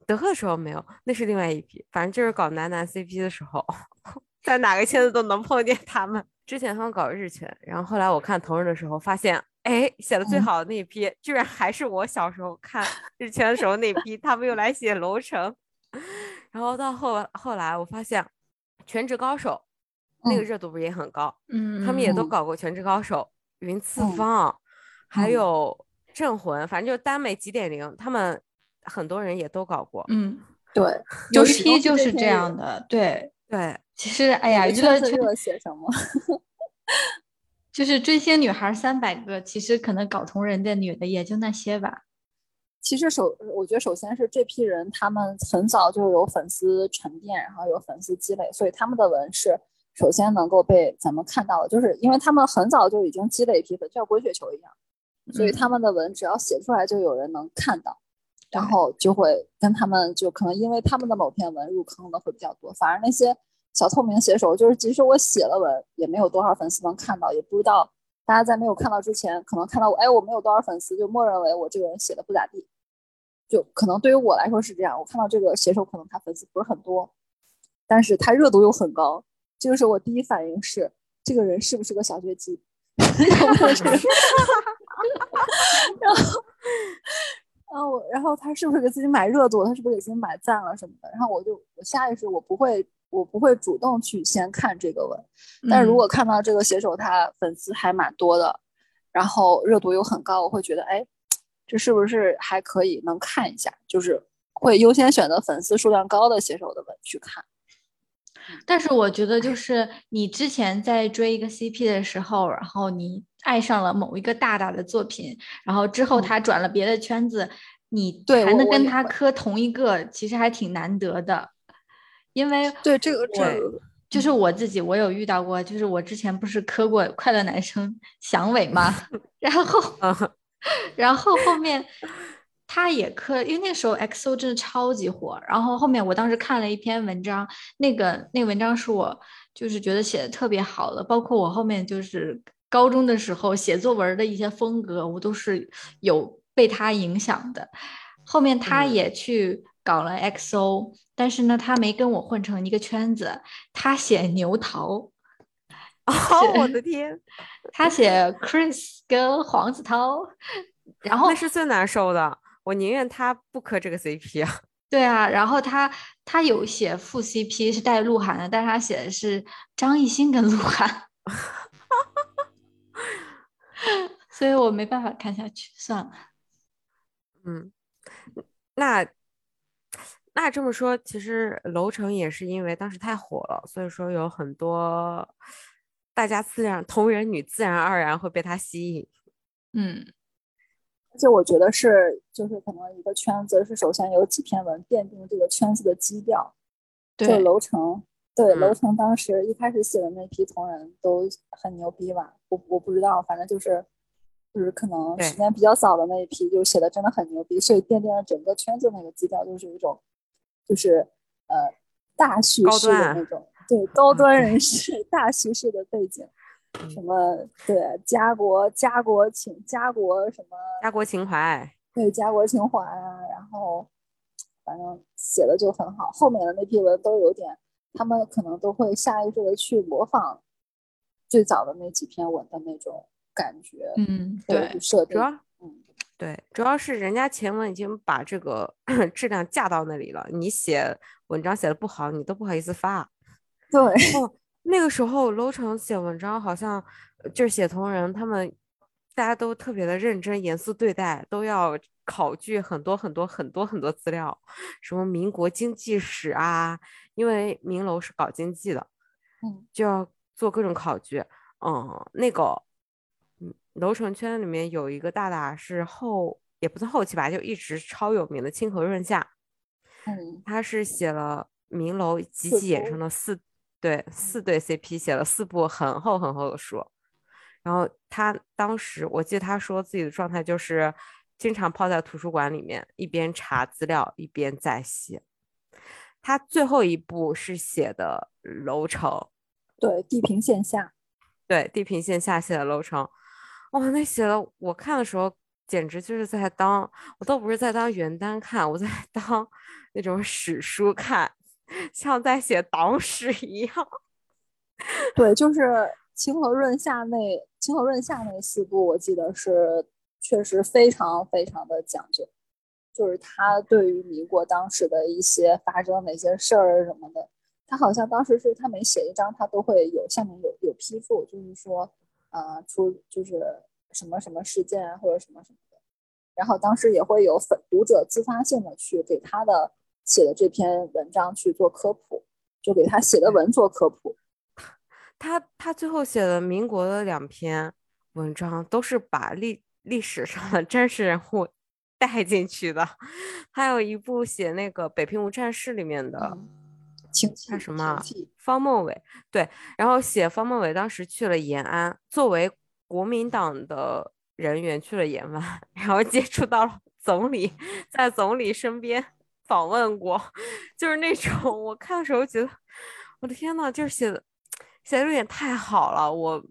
德赫的时候没有，那是另外一批，反正就是搞男男 CP 的时候，在哪个圈子都能碰见他们。之前他们搞日全，然后后来我看同人的时候，发现，哎，写的最嗯好的那一批，居然还是我小时候看日全的时候那批，他们又来写楼城。然后到后后来，我发现《全职高手》那个嗯热度不是也很高，嗯，他们也都嗯搞过《全职高手》、云次嗯方，还嗯有镇魂，反正就是耽美几点零，他们很多人也都搞过。嗯，对，有一批就是这。样的。对，对，其实哎呀，娱乐圈写什么？就是追星女孩三百个，其实可能搞同人的女的也就那些吧。其实首，我觉得首先是这批人，他们很早就有粉丝沉淀，然后有粉丝积累，所以他们的文是首先能够被咱们看到的，就是因为他们很早就已经积累一批粉，就像滚雪球一样，所以嗯他们的文只要写出来，就有人能看到。然后就会跟他们就可能因为他们的某篇文入坑的会比较多，反而那些小透明写手，就是即使我写了文，也没有多少粉丝能看到，也不知道大家在没有看到之前，可能看到我，哎，我没有多少粉丝，就默认为我这个人写的不咋地，就可能对于我来说是这样，我看到这个写手可能他粉丝不是很多，但是他热度又很高，这个时候我第一反应是这个人是不是个小学鸡？然后，然后我，然后他是不是给自己买热度？他是不是给自己买赞了什么的？然后我就，我下意识我不会，我不会主动去先看这个文。但如嗯果看到这个写手他粉丝还蛮多的，然后热度又很高，我会觉得，哎，这是不是还可以能看一下？就是会优先选择粉丝数量高的写手的文去看。但是我觉得，就是你之前在追一个 CP 的时候，然后你爱上了某一个大大的作品，然后之后嗯他转了别的圈子，你对还能跟他磕同一个，其实还挺难得的。因为对这个，这个就是我自己，我有遇到过，就是我之前不是磕过快乐男生响伟吗？然后 嗯然后后面他也磕，因为那个时候 XO 真的超级火。然后后面我当时看了一篇文章，那个那个文章是我就是觉得写的特别好的，包括我后面就是高中的时候写作文的一些风格，我都是有被他影响的。后面他嗯也去搞了 XO，、但是呢，他没跟我混成一个圈子，他写牛桃。哦，我的天，他写 Chris 跟黄子韬，然后那是最难受的。我宁愿他不磕这个 CP 啊。对啊，然后他他有写副 CP 是带鹿晗的，但是他写的是张艺兴跟鹿晗，所以我没办法看下去，算了。嗯，那那这么说，其实楼层也是因为当时太火了，所以说有很多大家自然同人女自然而然会被他吸引。嗯而且我觉得是，就是可能一个圈子是首先有几篇文奠定这个圈子的基调。就对楼层，对嗯楼层当时一开始写的那批同人都很牛逼吧？我我不知道，反正就是就是可能时间比较早的那一批就写的真的很牛逼，所以奠定了整个圈子那个基调，就是一种就是呃大叙高事的那种，对高端人士大叙事的背景。嗯什么对家国家国情家国什么家国情怀，对家国情怀啊，然后反正写的就很好。后面的那批文都有点，他们可能都会下意识的去模仿最早的那几篇文的那种感觉，嗯，对设定。主要嗯，对，主要是人家前文已经把这个 质量架到那里了，你写文章写的不好，你都不好意思发。对，哦，那个时候楼城写文章好像呃就是写同人，他们大家都特别的认真严肃对待，都要考据很多很多很多很多资料，什么民国经济史啊，因为明楼是搞经济的，嗯，就要做各种考据。嗯，那个，嗯，楼层圈里面有一个大大是后也不算后期吧，就一直超有名的清河润夏，嗯，他是写了明楼集四集衍生的四对四对 CP，写了四部很厚很厚的书。然后他当时我记得他说自己的状态就是经常泡在图书馆里面，一边查资料一边在写。他最后一部是写的楼层，对，地平线下，对地平线下写的楼层，哇，那写的我看的时候简直就是在当，我都不是在当原单看，我在 当那种史书看，像在写党史一样。对，就是清河润下那清河润下那四部，我记得是确实非常非常的讲究，就是他对于民国当时的一些发生的一些事儿什么的，他好像当时是他每写一章，他都会有下面有有批复，就是说，呃，出就是什么什么事件啊或者什么什么的，然后当时也会有粉读者自发性的去给他的写的这篇文章去做科普，就给他写的文做科普。他他最后写的民国的两篇文章都是把历历史上的真实人物带进去的，还有一部写那个《北平无战事》里面的。嗯清气他什么方孟伟对，然后写方孟伟当时去了延安，作为国民党的人员去了延安，然后接触到了总理在总理身边访问过，就是那种我看的时候觉得，我的天呐，就是写的写的有点太好了，我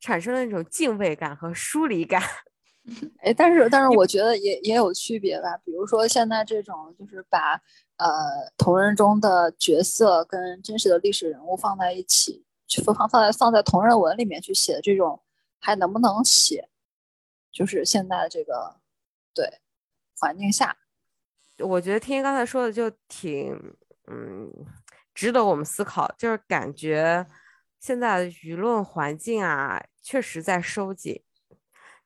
产生了那种敬畏感和疏离感。哎，但是但是我觉得也也有区别吧，比如说现在这种就是把呃同人中的角色跟真实的历史人物放在一起，去放放在放在同人文里面去写的这种，还能不能写？就是现在的这个对环境下，我觉得听刚才说的就挺嗯值得我们思考，就是感觉现在的舆论环境啊，确实在收紧。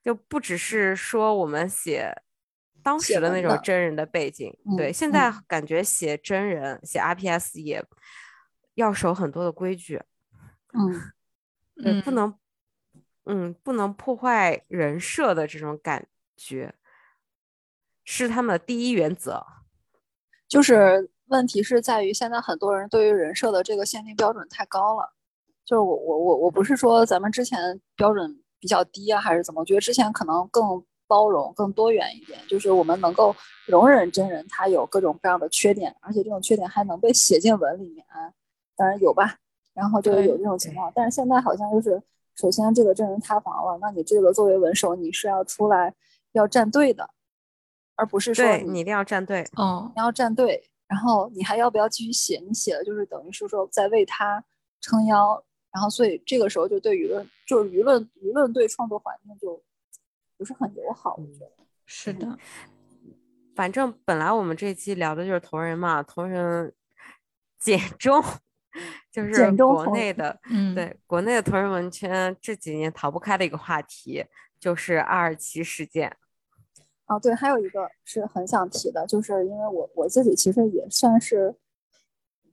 就不只是说我们写当时的那种真人的背景，对，现在感觉写真人写 RPS 也要守很多的规矩，嗯，对，不能，嗯，不能破坏人设的这种感觉，是他们的第一原则。就是问题是在于现在很多人对于人设的这个限定标准太高了，就是我我我我不是说咱们之前标准。比较低啊，还是怎么？我觉得之前可能更包容、更多元一点，就是我们能够容忍真人他有各种各样的缺点，而且这种缺点还能被写进文里面。当然有吧，然后就有这种情况。但是现在好像就是，首先这个真人塌房了，那你这个作为文手，你是要出来要站队的，而不是说你一定要站队。嗯，你要站队，然后你还要不要继续写？你写的就是等于是说在为他撑腰。然后，所以这个时候就对舆论，就是舆论，舆论对创作环境就不是很友好。我觉得是的。反正本来我们这期聊的就是同人嘛，同人简中 就是国内的，嗯，对，国内的同人文圈这几年逃不开的一个话题就是二二七事件。哦，对，还有一个是很想提的，就是因为我我自己其实也算是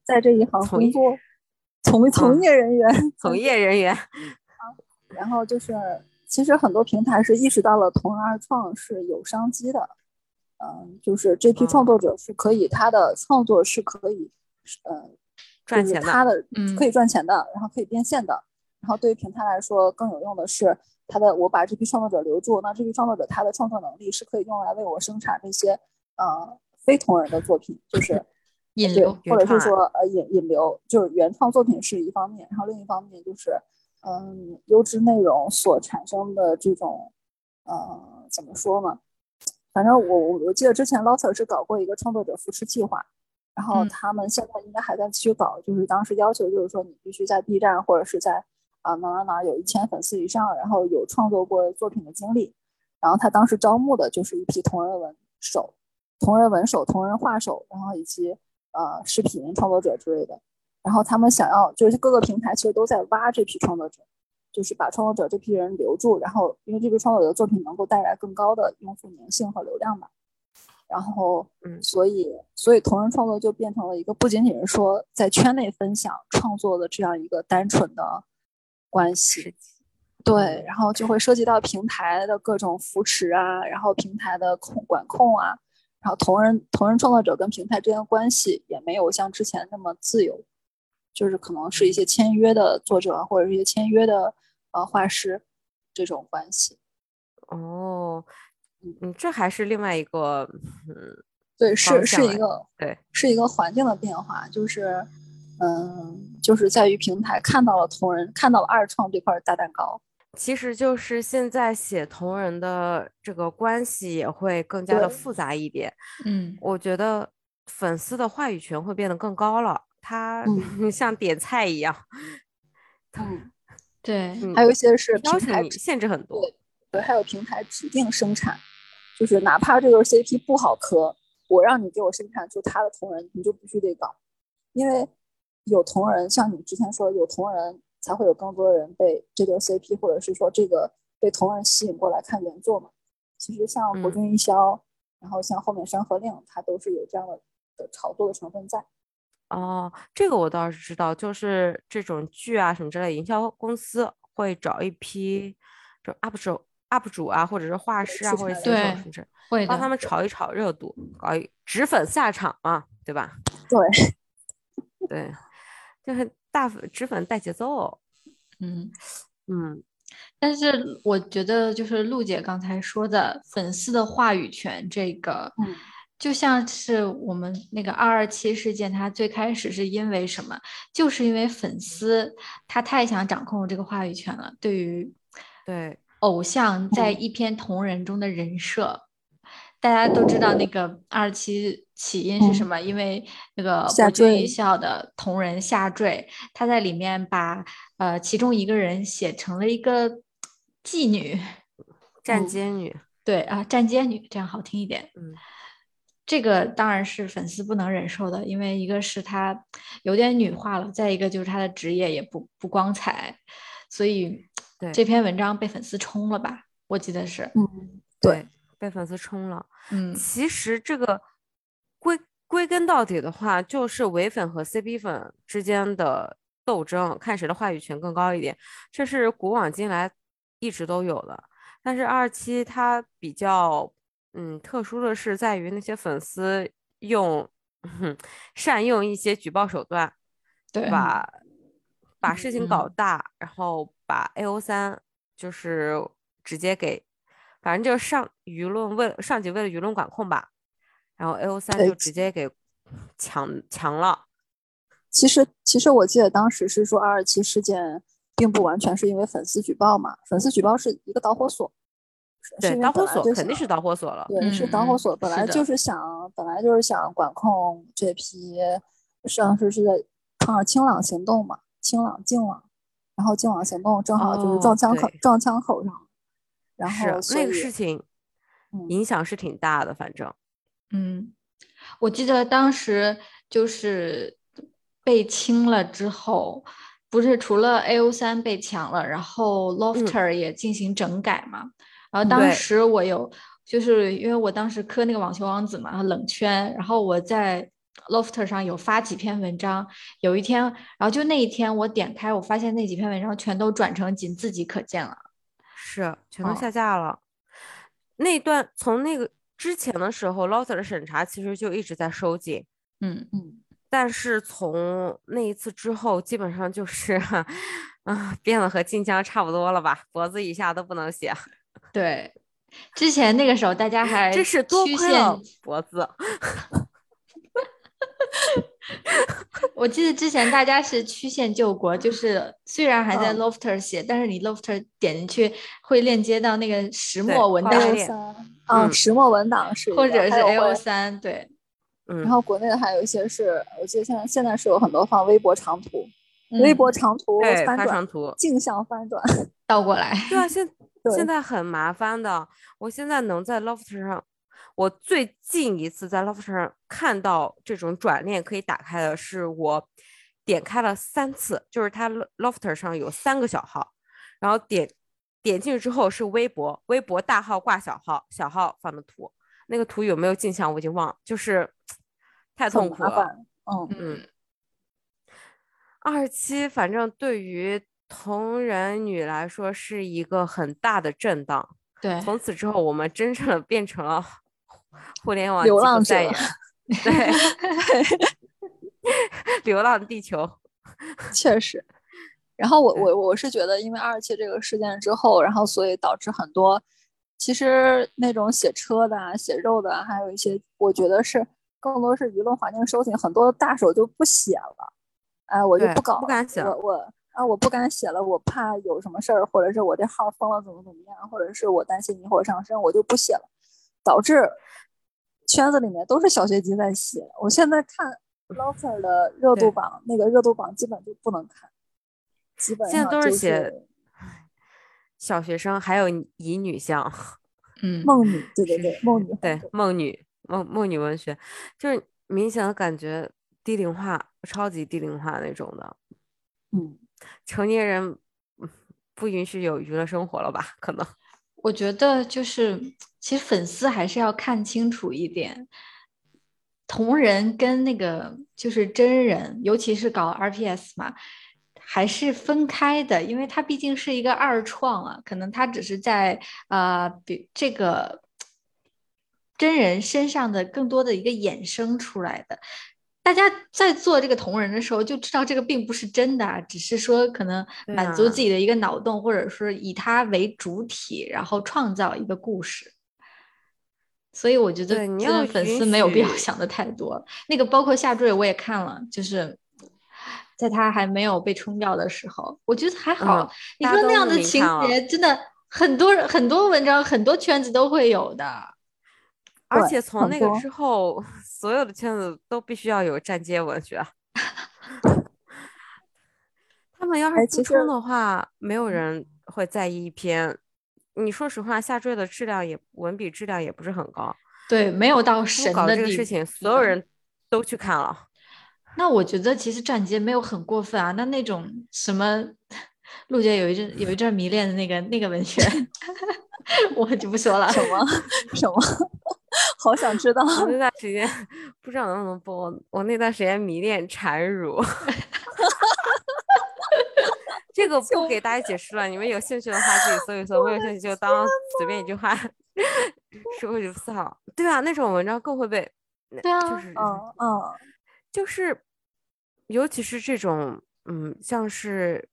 在这一行工作。从从业人员，从业人员，啊，然后就是，其实很多平台是意识到了同人二创是有商机的，嗯，就是这批创作者是可以，他的创作是可以，嗯，赚钱的，他的可以赚钱的，然后可以变现的，然后对于平台来说更有用的是，他的我把这批创作者留住，那这批创作者他的创作能力是可以用来为我生产这些，呃，非同人的作品，就是。引流，或者是说呃引引流，就是原创作品是一方面，然后另一方面就是嗯优质内容所产生的这种呃怎么说呢？反正我我我记得之前 Loser 是搞过一个创作者扶持计划，然后他们现在应该还在继续搞，就是当时要求就是说你必须在 B 站或者是在啊哪哪哪有一千粉丝以上，然后有创作过作品的经历，然后他当时招募的就是一批同人文手、同人文手、同人画手，然后以及。呃，视频创作者之类的，然后他们想要就是各个平台其实都在挖这批创作者，就是把创作者这批人留住，然后因为这批创作者的作品能够带来更高的用户粘性和流量嘛，然后嗯，所以所以同人创作就变成了一个不仅仅是说在圈内分享创作的这样一个单纯的关系，对，然后就会涉及到平台的各种扶持啊，然后平台的控管控啊。然后同人同人创作者跟平台之间的关系也没有像之前那么自由，就是可能是一些签约的作者或者是一些签约的呃画师这种关系。哦，嗯，这还是另外一个，嗯，对，是是一个对，是一个环境的变化，就是嗯，就是在于平台看到了同人，看到了二创这块大蛋糕。其实就是现在写同人的这个关系也会更加的复杂一点。嗯，我觉得粉丝的话语权会变得更高了，他 像点菜一样。嗯，对，还有一些是平台限制很多。对，还有平台指定生产，就是哪怕这个 CP 不好磕，我让你给我生产出他的同人，你就必须得搞，因为有同人，像你之前说有同人。才会有更多的人被这对 CP，或者是说这个被同人吸引过来看原作嘛？其实像《国君一宵》，然后像后面《山河令》，它都是有这样的的炒作的成分在。哦，这个我倒是知道，就是这种剧啊什么之类，营销公司会找一批就 UP 主、UP 主啊，或者是画师啊，或者写手什么之类，帮他们。炒一炒热度，搞一脂粉下场嘛，对吧？对，对，就是。大粉脂粉带节奏，嗯。嗯，但是我觉得就是陆姐刚才说的粉丝的话语权，这个，嗯，就像是我们那个二二七事件，它最开始是因为什么？就是因为粉丝他太想掌控这个话语权了，对于对偶像在一篇同人中的人设。大家都知道那个二期起因是什么？因为那个博君一笑的同人下坠，他在里面把呃其中一个人写成了一个妓女、站街女。对啊，站街女这样好听一点。嗯，这个当然是粉丝不能忍受的，因为一个是他有点女化了，再一个就是他的职业也不不光彩，所以这篇文章被粉丝冲了吧？我记得是。嗯，对。被粉丝冲了，嗯，其实这个归归根到底的话，就是唯粉和 CP 粉之间的斗争，看谁的话语权更高一点，这是古往今来一直都有的。但是二期它比较嗯特殊的是在于那些粉丝用善用一些举报手段，对，把把事情搞大，然后把 AO 三就是直接给。反正就是上舆论为了上级为了舆论管控吧，然后 A O 三就直接给强强了。其实其实我记得当时是说二二七事件并不完全是因为粉丝举报嘛，粉丝举报是一个导火索。对，导火索肯定是导火索了。对，是导火索，本来就是想本来就是想管控这批，上是是在抗着清朗行动嘛，清朗净朗，然后净朗行动正好就是撞枪口撞枪口上。然后那个事情，影响是挺大的，反正，嗯，我记得当时就是被清了之后，不是除了 A O 三被抢了，然后 Lofter 也进行整改嘛，然后当时我有，就是因为我当时磕那个网球王子嘛，冷圈，然后我在 Lofter 上有发几篇文章，有一天，然后就那一天我点开，我发现那几篇文章全都转成仅自己可见了。是，全都下架了。那段从那个之前的时候，Lofter 的审查其实就一直在收紧。嗯嗯。但是从那一次之后，基本上就是 啊，变得和晋江差不多了吧？脖子以下都不能写。对，之前那个时候大家还这是多亏了脖子。我记得之前大家是曲线救国，就是虽然还在 Lofter 写，但是你 Lofter 点进去会链接到那个石墨文档，嗯，石墨文档是，或者是 AO 三，对，嗯。然后国内的还有一些是，我记得现在现在是有很多放微博长图，微博长图翻转，镜像翻转倒过来，对啊，现现在很麻烦的，我现在能在 Lofter 上。我最近一次在 Lofter 上看到这种转链可以打开的是我点开了三次，就是它 Lofter 上有三个小号，然后点点进去之后是微博，微博大号挂小号，小号放的图，那个图有没有镜像我已经忘了，就是太痛苦了。嗯嗯，二期反正对于同人女来说是一个很大的震荡。对，从此之后我们真正的变成了。互联网流浪者，对，流浪地球，确实。然后我我我是觉得，因为二期这个事件之后，然后所以导致很多，其实那种写车的、写肉的，还有一些，我觉得是更多是舆论环境收紧，很多大手就不写了。哎，我就不搞，不敢写。我我啊，我不敢写了，我怕有什么事儿，或者是我这号封了怎么怎么样，或者是我担心引火上身，我就不写了，导致。圈子里面都是小学鸡在写，我现在看 Loser 的热度榜，那个热度榜基本就不能看，基本现在都是写小学生，还有乙女向，嗯，梦女，对对对，梦女，对梦女，梦梦女文学，就是明显的感觉低龄化，超级低龄化那种的，嗯，成年人不允许有娱乐生活了吧？可能。我觉得就是，其实粉丝还是要看清楚一点，同人跟那个就是真人，尤其是搞 RPS 嘛，还是分开的，因为它毕竟是一个二创啊，可能它只是在呃，比这个真人身上的更多的一个衍生出来的。大家在做这个同人的时候就知道这个并不是真的，只是说可能满足啊自己的一个脑洞，或者说以它为主体，然后创造一个故事。所以我觉得你真的要粉丝没有必要想的太多。那个包括下坠我也看了，就是在他还没有被冲掉的时候，我觉得还好。嗯你说那样的情节，真的很多人很多文章很多圈子都会有的。对而且从那个之后，所有的圈子都必须要有站街文学。他们要是不冲的话，没有人会在意一篇。你说实话，下坠的质量也文笔质量也不是很高。对，没有到不神搞的这个事情，所有人都去看了。那我觉得其实站街没有很过分啊。那那种什么，陆姐有一阵有一阵迷恋的那个那个文学，我就不说了。什么什么，好想知道。我那段时间不知道能不能播，我那段时间迷恋产乳。这个不给大家解释了，你们有兴趣的话自己搜一搜，没有兴趣就当随便一句话说就算了。对啊，那种文章更会被，对啊就是嗯嗯，就是，尤其是这种嗯，像是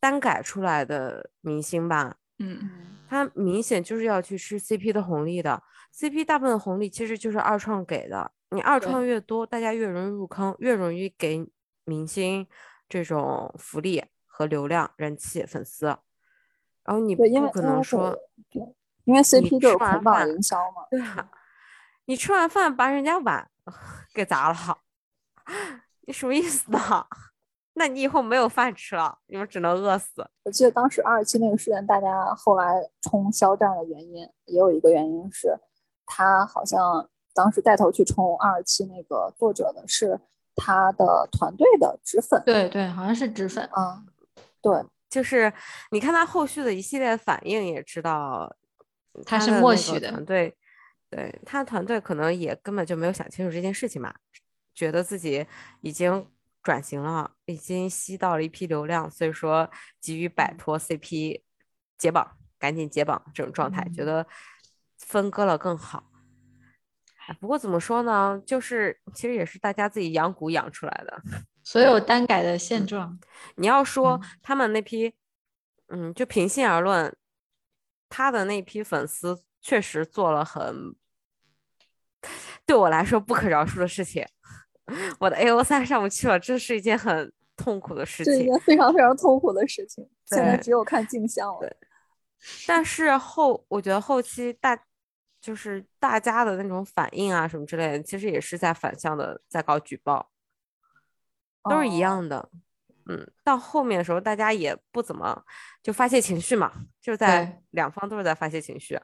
单改出来的明星吧，嗯，他明显就是要去吃 CP 的红利的。CP 大部分的红利其实就是二创给的，你二创越多，大家越容易入坑，越容易给明星这种福利和流量、人气、粉丝。然后你不可能说，因为 CP 就是捆绑营销嘛。对啊，你吃完饭把人家碗 给砸了，你什么意思呢？那你以后没有饭吃了，你们只能饿死。我记得当时二期那个事件，大家后来冲肖战的原因，也有一个原因是，他好像当时带头去冲二期那个作者的是他的团队的脂粉。对对，好像是脂粉。啊，对，就是你看他后续的一系列反应，也知道他是默许的团队，对他团队可能也根本就没有想清楚这件事情嘛，觉得自己已经转型了，已经吸到了一批流量，所以说急于摆脱 CP 解绑，赶紧解绑这种状态，觉嗯得分割了更好。哎不过怎么说呢，就是其实也是大家自己养蛊养出来的。所有单改的现状，你要说嗯他们那批，嗯，就平心而论，他的那批粉丝确实做了很对我来说不可饶恕的事情。我的 A O 三上不去了，这是一件很痛苦的事情。这是一件非常非常痛苦的事情。现在对只有看镜像了。但是后，我觉得后期大就是大家的那种反应啊什么之类的，其实也是在反向的在搞举报，都是一哦样的。嗯，到后面的时候，大家也不怎么就发泄情绪嘛，就是在两方都是在发泄情绪，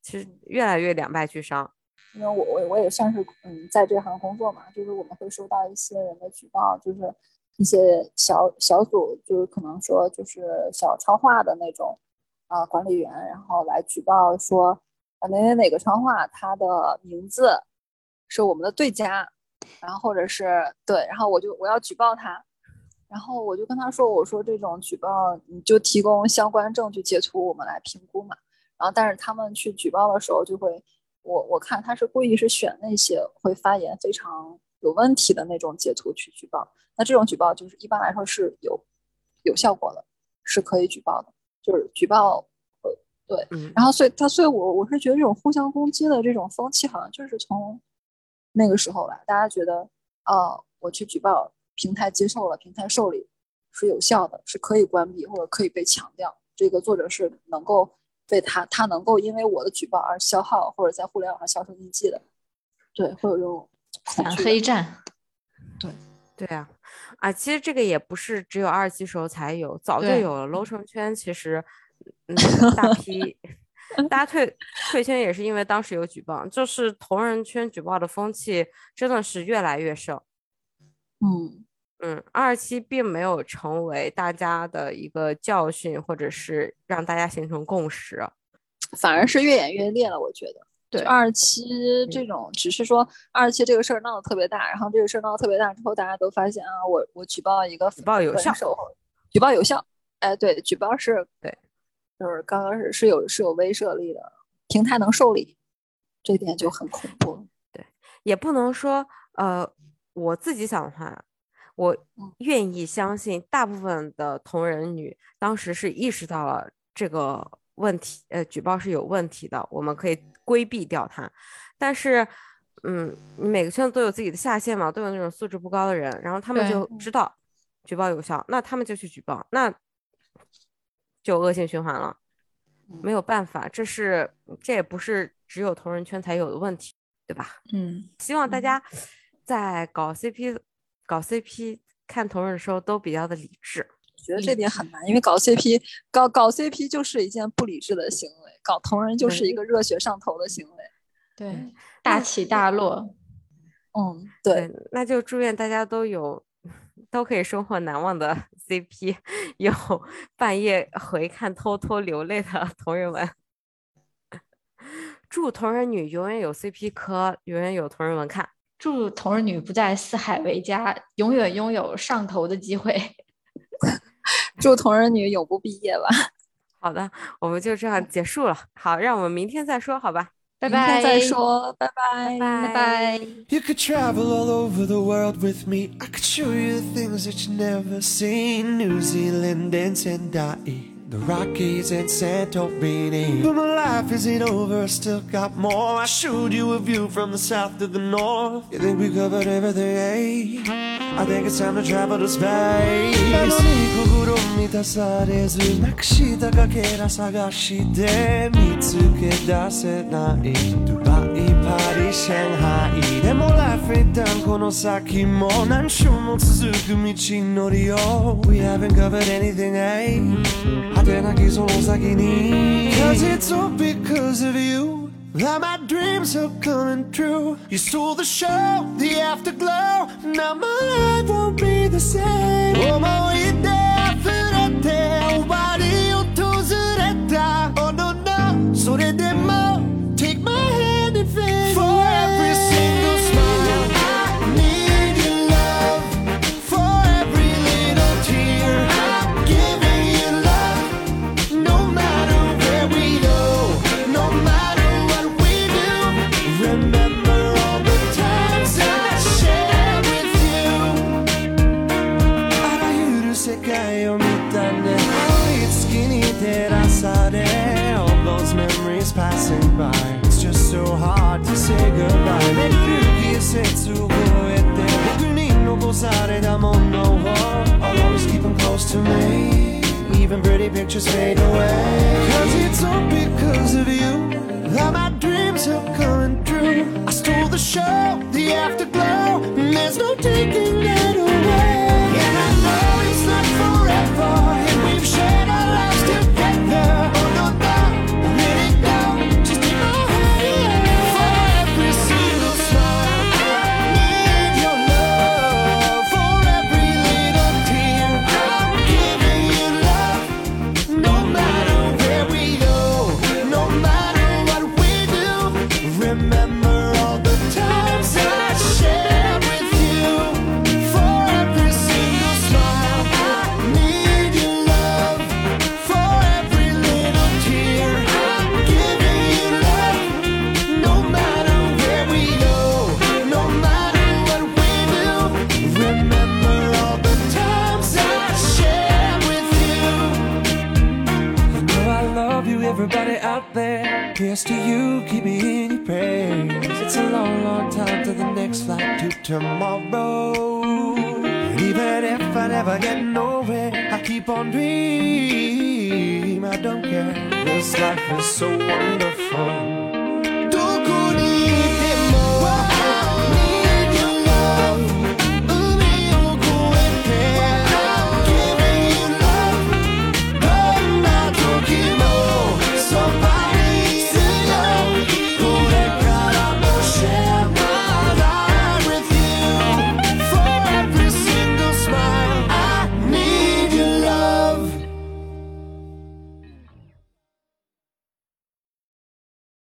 其实越来越两败俱伤。因为我我我也算是嗯在这行工作嘛，就是我们会收到一些人的举报，就是一些小小组，就是可能说就是小超话的那种啊、管理员，然后来举报说哪哪哪个超话他的名字是我们的对家，然后或者是对，然后我就我要举报他，然后我就跟他说，我说这种举报你就提供相关证据截图，我们来评估嘛。然后但是他们去举报的时候就会。我我看他是故意是选那些会发言非常有问题的那种截图去举报，那这种举报就是一般来说是有有效果的，是可以举报的，就是举报对，嗯，然后所以他所以我我是觉得这种互相攻击的这种风气好像就是从那个时候来，大家觉得哦我去举报，平台接受了，平台受理是有效的，是可以关闭或者可以被强调，这个作者是能够。被他他能够因为我的举报而消耗或者在互联网上销声匿迹的，对，会有这种恐反黑战。对对啊，啊，其实这个也不是只有二级时候才有，早就有了。楼城圈其实，嗯，大 批大家退退圈也是因为当时有举报，就是同人圈举报的风气真的是越来越盛。嗯，嗯，二期并没有成为大家的一个教训，或者是让大家形成共识。反而是越演越烈了，我觉得。对二期这种，只是说二期这个事儿闹得特别大，然后这个事儿闹得特别大之后，大家都发现啊，我我举报一个举报有效，举报有效，哎，对，举报是，对，就是刚刚是是有是有威慑力的，平台能受理，这点就很恐怖对。也不能说呃我自己想的话，我嗯愿意相信大部分的同人女当时是意识到了这个问题，呃，举报是有问题的，我们可以规避掉它。但是，嗯，你每个圈子都有自己的下线嘛，都有那种素质不高的人，然后他们就知道举报有效，那他们就去举报，那就恶性循环了。没有办法，这是这也不是只有同人圈才有的问题，对吧？嗯，希望大嗯家在搞 CP、搞 CP 看同人的时候都比较的理智。觉得这点很难，因为搞 CP 搞搞 CP 就是一件不理智的行为，搞同人就是一个热血上头的行为。对，大起大落。嗯，对，那就祝愿大家都有都可以收获难忘的 CP，有半夜回看偷偷流泪的 同人文。祝同人女永远有 CP 磕，永远有同人文看。祝同人女不再四海为家，永远拥有上头的机会。祝同人女永不毕业吧。好的，我们就这样结束了。好，让我们明天再说，好吧？拜明天拜，再说，拜拜，拜拜。 You could travel all over the world with me. I could show you the things that you never seen. New Zealand and Sendai, the Rockies and Santorini. But my life isn't over, I still got more. I showed you a view from the south to the north. You think we covered everything, eh? I think it's time to travel to space. なのに心満たされずなくしたかけら探して見つけ出せないドバイパリ上海でもライフ一旦この先も何週も続く道のりを We haven't covered anything eh 果てなきその先に Cause it's all because of you that my dreams are coming true. You stole the show, the afterglow. Now my life won't be the same. 思い出溢れて終わり訪れた。Oh no no, それで passing by. It's just so hard to say goodbye. 내 끈기에 새투고 했대. 목을 놓고 사래다 못 놓아. I'll always keep him close to me. Even pretty pictures fade away. Cause it's all because of you that my dreams have come true. I stole the show, the afterglow. and There's no taking. Tomorrow. And even if I never get nowhere, I keep on dreaming. I don't care. This life is so wonderful.